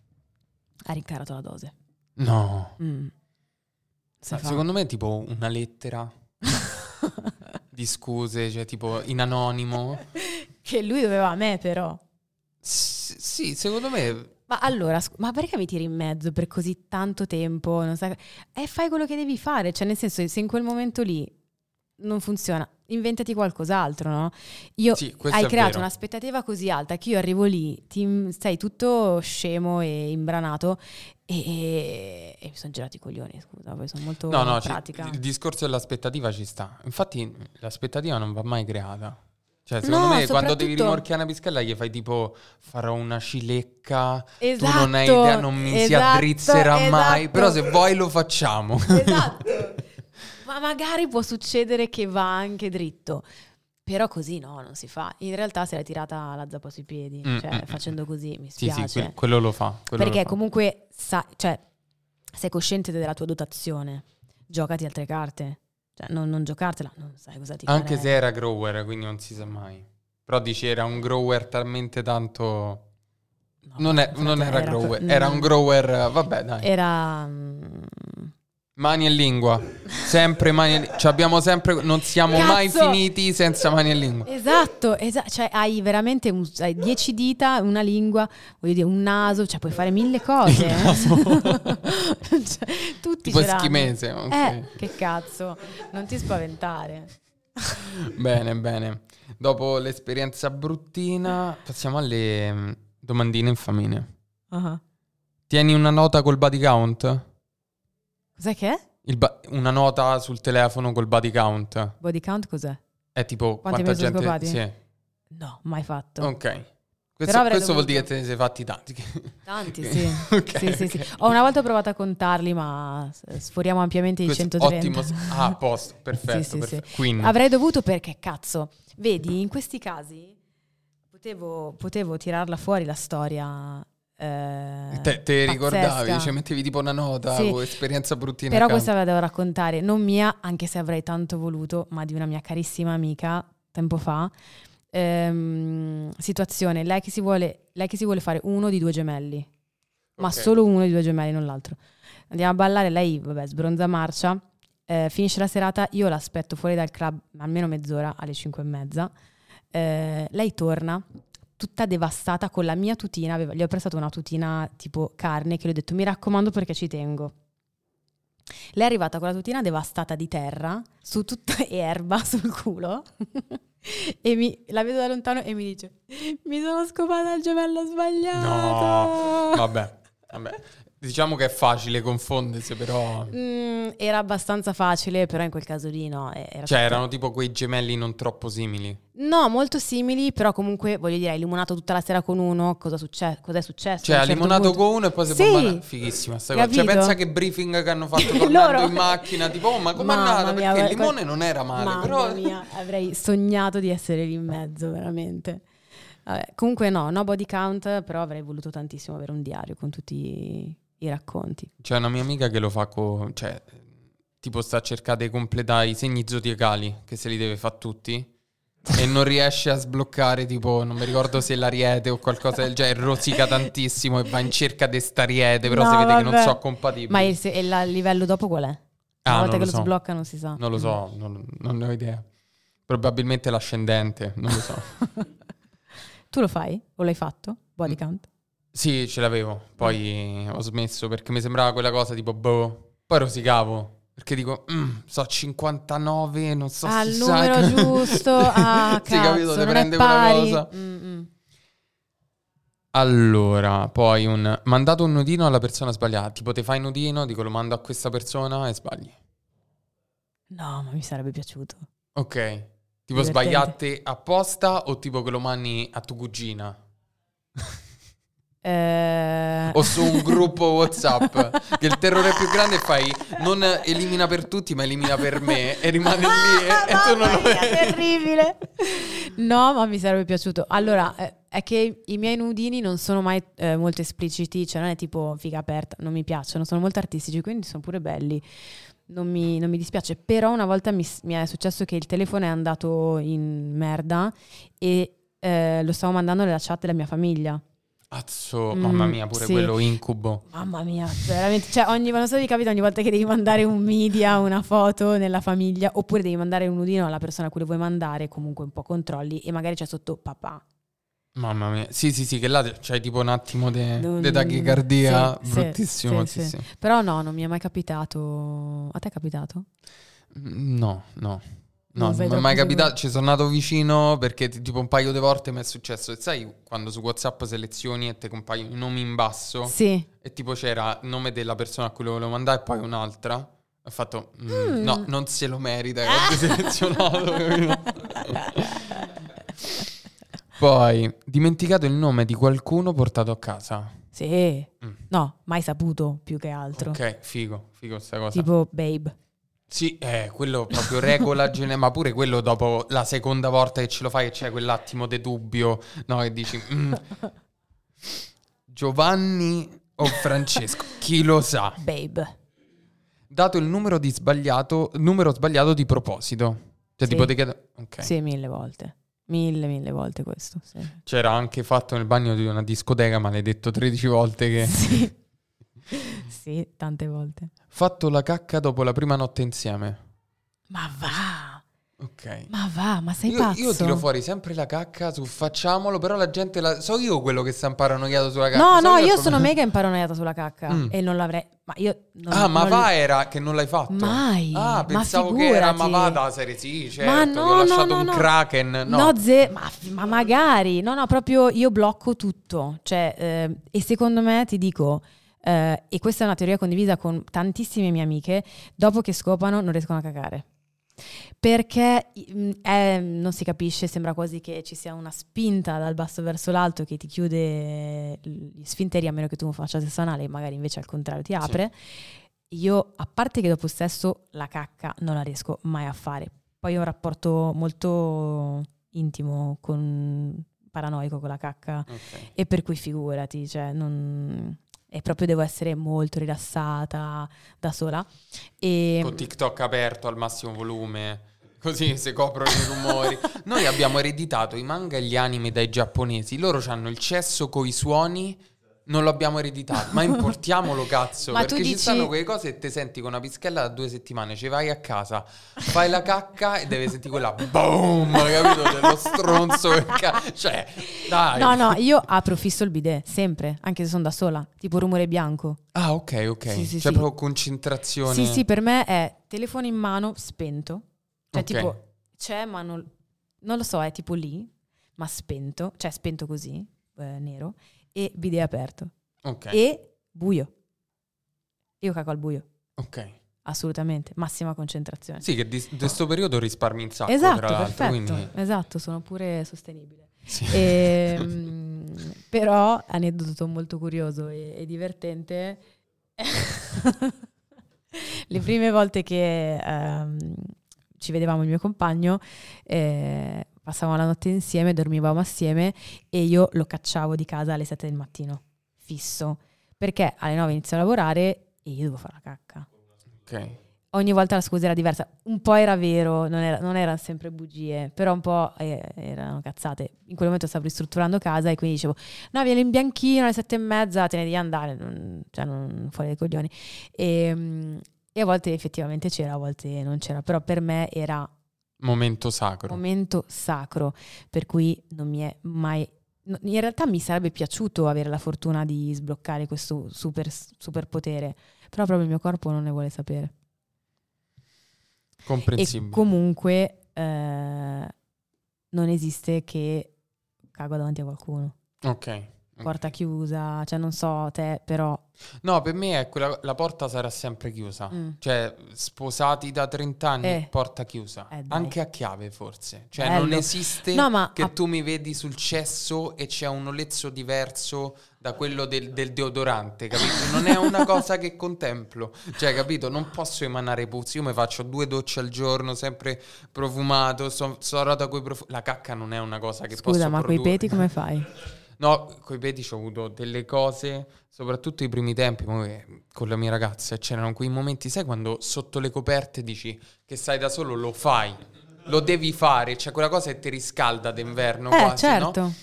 Ha rincarato la dose. No. Mm. Se fa- Secondo me è tipo una lettera di scuse, cioè tipo in anonimo. che lui doveva a me però. S- sì, secondo me... Ma allora, ma perché mi tiri in mezzo per così tanto tempo? Non sai... E fai quello che devi fare, cioè nel senso se in quel momento lì non funziona, inventati qualcos'altro, no? Io Sì, hai creato vero. un'aspettativa così alta che io arrivo lì, ti, sei tutto scemo e imbranato e, e- mi sono girati i coglioni, scusa, poi sono molto No, no, pratica. il discorso dell'aspettativa ci sta. Infatti l'aspettativa non va mai creata. Cioè, secondo No, me quando devi rimorchiare una pischella gli fai tipo farò una cilecca, Esatto, tu non hai idea, non mi si esatto, addrizzerà mai, esatto. però se vuoi lo facciamo. Esatto. Ma magari può succedere che va anche dritto. Però così no, non si fa. In realtà se l'è tirata la zappa sui piedi, Mm, cioè mm, facendo così mi sì, spiace. sì, que- quello lo fa. quello Perché lo fa. comunque sa- cioè, sei cosciente della tua dotazione, giocati altre carte. Cioè, non, non giocartela, non sai cosa ti Anche fare. se era grower, quindi non si sa mai. Però dici era un grower talmente tanto... No, Non, è- non era, grower, mm, era un grower... Vabbè, dai. Era... Mani e lingua. Sempre mani e lingua. Cioè abbiamo sempre... Non siamo mai Cazzo! finiti senza mani e lingua. Esatto, esa- cioè hai veramente un- hai dieci dita, una lingua, voglio dire, un naso, cioè puoi fare mille cose. Eh. Cioè, tutti Tipo ce l'hanno. eschimese, ok. Eh, che cazzo, non ti spaventare. Bene, bene. Dopo l'esperienza bruttina, passiamo alle mm, domandine infamine. Ah. Tieni una nota col body count? Cos'è che è? Ba- una nota sul telefono col body count. Body count cos'è? È tipo Quanti quanta gente... scopati? Sì. No, mai fatto. Ok. Questo, questo vuol dire che te ne sei fatti tanti. Tanti, sì. Ok, sì, sì, sì. ok. Ho una volta provato a contarli, ma sforiamo ampiamente i Questo- 130. Ottimo. Ah, a posto. Perfetto. Sì, sì, perfetto. sì. Avrei dovuto perché, cazzo, vedi, in questi casi potevo, potevo tirarla fuori la storia. Eh, te, te ricordavi, cioè mettevi tipo una nota Sì. o esperienza bruttina. Però accanto. questa ve la devo raccontare, non mia, anche se avrei tanto voluto, ma di una mia carissima amica tempo fa. Ehm, situazione, lei che, si vuole, lei che si vuole fare uno di due gemelli, ma Ok. solo uno di due gemelli, non l'altro. Andiamo a ballare, lei, vabbè, sbronza marcia, eh, finisce la serata, io l'aspetto fuori dal club almeno mezz'ora, alle cinque e mezza. Eh, lei torna tutta devastata con la mia tutina, aveva- gli ho prestato una tutina tipo carne che le ho detto mi raccomando perché ci tengo. Lei è arrivata con la tutina devastata di terra, su tutta erba sul culo, e mi, la vedo da lontano e mi dice: Mi sono scopata il gemello sbagliato. No, vabbè, vabbè. Diciamo che è facile confondersi, però... Mm, era abbastanza facile, però in quel caso lì no. Era Cioè, erano tipo quei gemelli non troppo simili. No, molto simili, però comunque voglio dire, hai limonato tutta la sera con uno, cosa succe- cos'è successo? Cioè, A ha un certo limonato punto? con uno e poi si Sì. mandare. Fighissima sta cosa. Cioè, pensa che briefing che hanno fatto tornando Loro- in macchina. Tipo, oh, ma com'è andata? Perché il guarda- limone non era male, Mamma però... mia, avrei sognato di essere lì in mezzo, veramente. Vabbè, comunque no, no body count, però avrei voluto tantissimo avere un diario con tutti i racconti. C'è una mia amica che lo fa con... Cioè, tipo sta a cercare di completare i segni zodiacali, che se li deve fare tutti. e non riesce a sbloccare, tipo, non mi ricordo se l'ariete o qualcosa del genere, rosica tantissimo e va in cerca di st'ariete, però No, si vede che non vabbè. sono compatibili. Ma il, se- il livello dopo qual è? Una Ah, volta che lo so. sblocca non si sa. Non lo Mm. so, non, non ne ho idea. Probabilmente l'ascendente, non lo so. tu lo fai? O l'hai fatto? Body Mm. count? Sì, ce l'avevo. Poi ho smesso perché mi sembrava quella cosa tipo, boh. Poi rosicavo. Perché dico, mm, so 59, non so ah, se il sai numero che- giusto. Ah, Sì, cazzo, capito, non prende pari. cosa. Mm, mm. Allora, poi un mandato un nudino alla persona sbagliata. Tipo, te fai nudino, dico lo mando a questa persona e sbagli. No, ma mi sarebbe piaciuto. Ok. Tipo Divertente. sbagliate apposta o tipo che lo mandi a tua cugina? Eh, O su un gruppo WhatsApp. che il terrore più grande fai non elimina per tutti, ma elimina per me e rimane lì e, e tu non lo mia, vedi. terribile. No, ma mi sarebbe piaciuto. Allora, eh, è che i miei nudini non sono mai eh, molto espliciti, cioè non è tipo figa aperta, non mi piacciono, sono molto artistici, quindi sono pure belli. Non mi, non mi dispiace, però una volta mi, mi è successo che il telefono è andato in merda e eh, lo stavo mandando nella chat della mia famiglia. Azzo, Mm, mamma mia, pure sì. quello incubo. Mamma mia, veramente. Cioè, ogni, non so se vi capita ogni volta che devi mandare un media, una foto nella famiglia, oppure devi mandare un nudino alla persona a cui lo vuoi mandare, comunque un po' controlli e magari c'è sotto papà. Mamma mia. Sì, sì, sì, che là c'hai tipo un attimo di Non- tachicardia sì, bruttissimo. sì, sì. Però no, non mi è mai capitato. A te è capitato? No, no. No, Non non è mai capitato, ci sono andato vicino perché ti- tipo un paio di volte mi è successo, e sai quando su WhatsApp selezioni e ti compaiono i nomi in basso Sì. e tipo c'era il nome della persona a cui lo volevo mandare e poi un'altra, ho fatto mm, Mm. no, non se lo merita, che ho selezionato. poi dimenticato il nome di qualcuno portato a casa. Sì. Mm. No, mai saputo più che altro. Ok, figo, figo sta cosa. Tipo Babe. Sì, eh, quello proprio regola ma pure quello dopo la seconda volta che ce lo fai e c'è quell'attimo di dubbio, no, che dici "Mm, Giovanni o Francesco, chi lo sa. Babe. Dato il numero di sbagliato, numero sbagliato di proposito. Cioè Sì. tipo ti chiedo, ok. Sì, mille volte. Mille, mille volte questo. Sì. C'era anche fatto nel bagno di una discoteca, maledetto 13 volte che sì. Sì, tante volte. Fatto la cacca dopo la prima notte insieme. Ma va, Ok. ma va, ma sei io, pazzo? io tiro fuori sempre la cacca su facciamolo, però la gente la... So io quello che sta imparanoiato sulla cacca. No, so no, io proprio- sono mega imparonaiata sulla cacca Mm. e non l'avrei... Ma io... Non, Ah, ma non- va era che non l'hai fatto? Mai, Ah, ma pensavo che era ma va da serie sì, certo, Ma no, ho no, lasciato no, un no. kraken. No, No, ze- ma, ma magari, no, no, proprio io blocco tutto. Cioè, eh, e secondo me ti dico, eh, e questa è una teoria condivisa con tantissime mie amiche, dopo che scopano non riescono a cagare. Perché mm, è- non si capisce, sembra quasi che ci sia una spinta dal basso verso l'alto che ti chiude gli sfinteri a meno che tu non faccia sesso anale, magari invece al contrario ti apre. Io, a parte che dopo il sesso, la cacca non la riesco mai a fare. Poi ho un rapporto molto intimo con paranoico con la cacca Ok. e per cui figurati, cioè non e proprio devo essere molto rilassata da sola e Con TikTok aperto al massimo volume, così si coprono i rumori. Noi abbiamo ereditato i manga e gli anime dai giapponesi. Loro hanno il cesso coi suoni. Non lo abbiamo ereditato, ma importiamolo cazzo. Ma perché ci dici- stanno quelle cose e te senti con una pischella da due settimane. Ci vai a casa, fai la cacca e deve sentire quella boom, capito? Dello stronzo. ca- cioè, dai. No, no, io apro fisso il bidet sempre, anche se sono da sola, tipo rumore bianco. Ah, ok, ok. Sì, sì, C'è sì. proprio concentrazione. Sì, sì, per me è telefono in mano spento. Cioè, Ok. tipo, c'è, ma non, non lo so, è tipo lì, ma spento, cioè spento così, eh, nero, e bidet aperto. Ok, E buio. Io cago al buio, ok. assolutamente, massima concentrazione. Sì, che di questo periodo risparmi un sacco, esatto, perfetto, Quindi... esatto, sono pure sostenibile. Sì. Ehm, però, aneddoto molto curioso e, e divertente, le prime volte che ehm, ci vedevamo il mio compagno, eh, passavamo la notte insieme, dormivamo assieme e io lo cacciavo di casa alle 7 del mattino, fisso, perché alle 9 inizio a lavorare e io devo fare la cacca. Ok. Ogni volta la scusa era diversa, un po' era vero, non, era- non erano sempre bugie, però un po' eh, erano cazzate. In quel momento stavo ristrutturando casa e quindi dicevo, no, vieni in bianchino alle sette e mezza, te ne devi andare, non, cioè non fuori dai coglioni. E, mm, e a volte effettivamente c'era, a volte non c'era, però per me era Momento sacro. momento sacro, per cui non mi è mai... In realtà mi sarebbe piaciuto avere la fortuna di sbloccare questo super, superpotere, però proprio il mio corpo non ne vuole sapere. Comprensibile. E comunque eh, non esiste che cago davanti a qualcuno. ok. Porta chiusa, cioè non so te, però... No, per me è quella, la porta sarà sempre chiusa. mm, Cioè, sposati da 30 anni, Eh. porta chiusa. Eh. Anche a chiave, forse. Cioè, Bello. non esiste No, che a- tu mi vedi sul cesso e c'è un olezzo diverso da quello del, del deodorante, capito? Non è una cosa che contemplo. Cioè, capito? Non posso emanare puzzi. Io mi faccio due docce al giorno, sempre profumato, so, sono da quei profumi. La cacca non è una cosa che posso scusa, ma coi produrre. peti come fai? No, coi peti ho avuto delle cose, soprattutto i primi tempi che con la mia ragazza, c'erano quei momenti, sai quando sotto le coperte dici che stai da solo, lo fai, lo devi fare, c'è quella cosa che ti riscalda d'inverno eh, quasi, no? certo.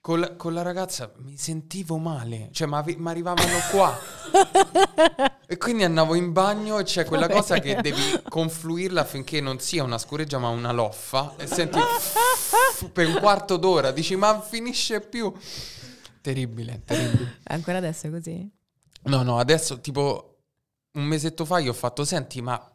con la, con la ragazza mi sentivo male, cioè mi arrivavano qua. e quindi andavo in bagno e c'è quella cosa che devi confluirla affinché non sia una scureggia ma una loffa. E senti per un quarto d'ora, dici ma finisce più. Terribile, terribile. Ancora adesso è così? No, no, adesso tipo un mesetto fa io ho fatto, senti ma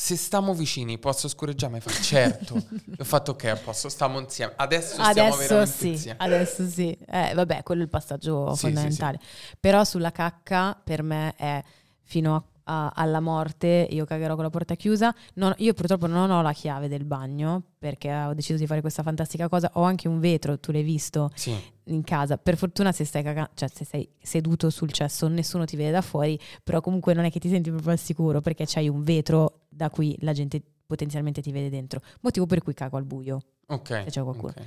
se stiamo vicini posso scureggiarmi? Fa certo. ho fatto ok, posso, stiamo insieme. Adesso adesso sì, insieme. Adesso sì. Eh, vabbè, quello è il passaggio sì, fondamentale. Sì, sì. Però sulla cacca per me è fino a a, alla morte, io cagherò con la porta chiusa. Non, io purtroppo non ho la chiave del bagno perché ho deciso di fare questa fantastica cosa. Ho anche un vetro, tu l'hai visto sì. in casa. Per fortuna se stai cagando, cioè se sei seduto sul cesso nessuno ti vede da fuori, però comunque non è che ti senti proprio al sicuro perché c'hai un vetro da cui la gente potenzialmente ti vede dentro. Motivo per cui cago al buio. Ok. Se c'è qualcuno. Okay.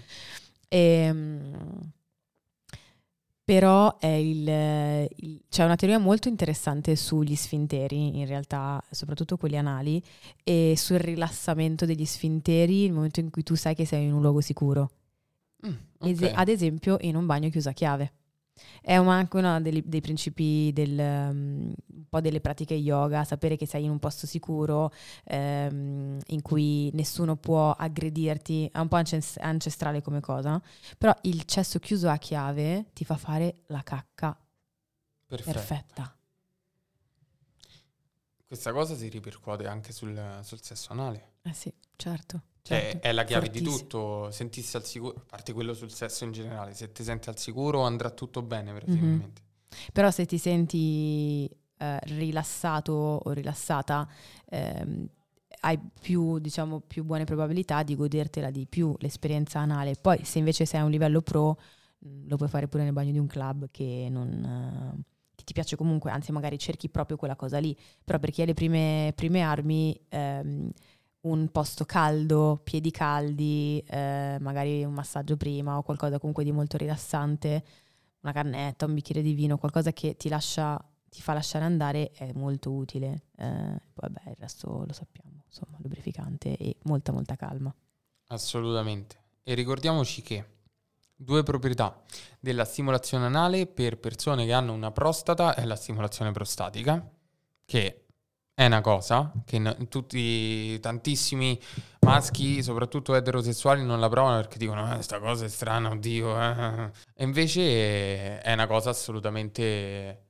E, ehm, però il, il, c'è una teoria molto interessante sugli sfinteri, in realtà, soprattutto quelli anali, e sul rilassamento degli sfinteri nel momento in cui tu sai che sei in un luogo sicuro. Mm, okay. Ad esempio in un bagno chiuso a chiave. È anche uno dei, dei principi del, um, un po' delle pratiche yoga, sapere che sei in un posto sicuro um, in cui nessuno può aggredirti, è un po' ancestrale come cosa, però il cesso chiuso a chiave ti fa fare la cacca Perfetto. perfetta. Questa cosa si ripercuote anche sul, sul sesso anale. Eh sì, certo. Cioè, certo. è la chiave Fortissimo. di tutto, sentirsi al sicuro, a parte quello sul sesso in generale, se ti senti al sicuro andrà tutto bene praticamente. Mm-hmm. Però se ti senti eh, rilassato o rilassata, ehm, hai più, diciamo, più buone probabilità di godertela di più l'esperienza anale. Poi se invece sei a un livello pro, mm, lo puoi fare pure nel bagno di un club che non... Eh, ti piace comunque, anzi magari cerchi proprio quella cosa lì, però per chi ha le prime, prime armi... Ehm, un posto caldo, piedi caldi, eh, magari un massaggio prima o qualcosa comunque di molto rilassante, una cannetta, un bicchiere di vino, qualcosa che ti, lascia, ti fa lasciare andare è molto utile. Eh, vabbè, il resto lo sappiamo, insomma, lubrificante e molta molta calma. Assolutamente. E ricordiamoci che due proprietà della stimolazione anale per persone che hanno una prostata è la stimolazione prostatica, che è una cosa che n- tutti, tantissimi maschi, soprattutto eterosessuali, non la provano perché dicono eh, questa cosa è strana, oddio. Eh. E invece è una cosa assolutamente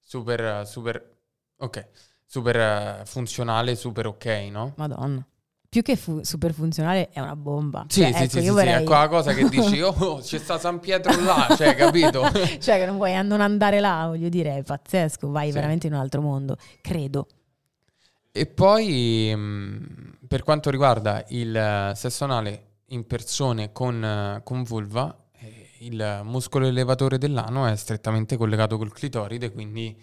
super, super, ok, super funzionale, super ok, no? Madonna. Più che fu- super funzionale è una bomba. Sì, cioè, sì, ecco, sì, sì, vorrei... sì, è quella cosa che dici, oh, c'è sta San Pietro là, cioè, capito? cioè, che non vuoi non andare là, voglio dire, è pazzesco, vai sì. veramente in un altro mondo, credo. E poi mm, per quanto riguarda il sesso anale in persone con, con vulva, eh, il muscolo elevatore dell'ano è strettamente collegato col clitoride, quindi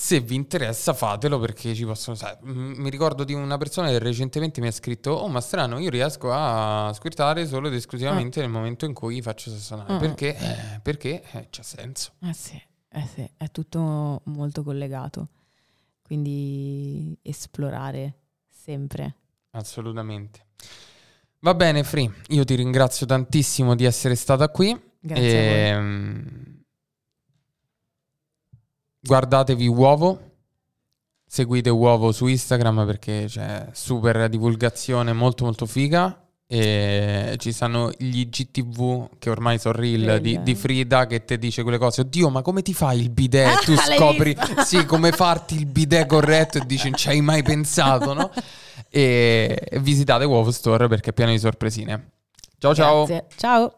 se vi interessa fatelo perché ci possono... Sai, mi ricordo di una persona che recentemente mi ha scritto oh ma strano io riesco a squirtare solo ed esclusivamente ah. nel momento in cui faccio sesso anale. Ah. Perché? Eh, perché eh, c'ha senso. Eh sì, eh sì, è tutto molto collegato quindi esplorare sempre. Assolutamente. Va bene, Free, io ti ringrazio tantissimo di essere stata qui. Grazie e, a ehm, Guardatevi Uovo, seguite Uovo su Instagram perché c'è super divulgazione molto molto figa e ci stanno gli GTV che ormai sono real di, di, Frida che ti dice quelle cose. Oddio, ma come ti fai il bidet? Ah, tu scopri sì, come farti il bidet corretto e dici non ci hai mai pensato, no? E visitate Uovo Store perché è pieno di sorpresine. Ciao Grazie. ciao. Ciao.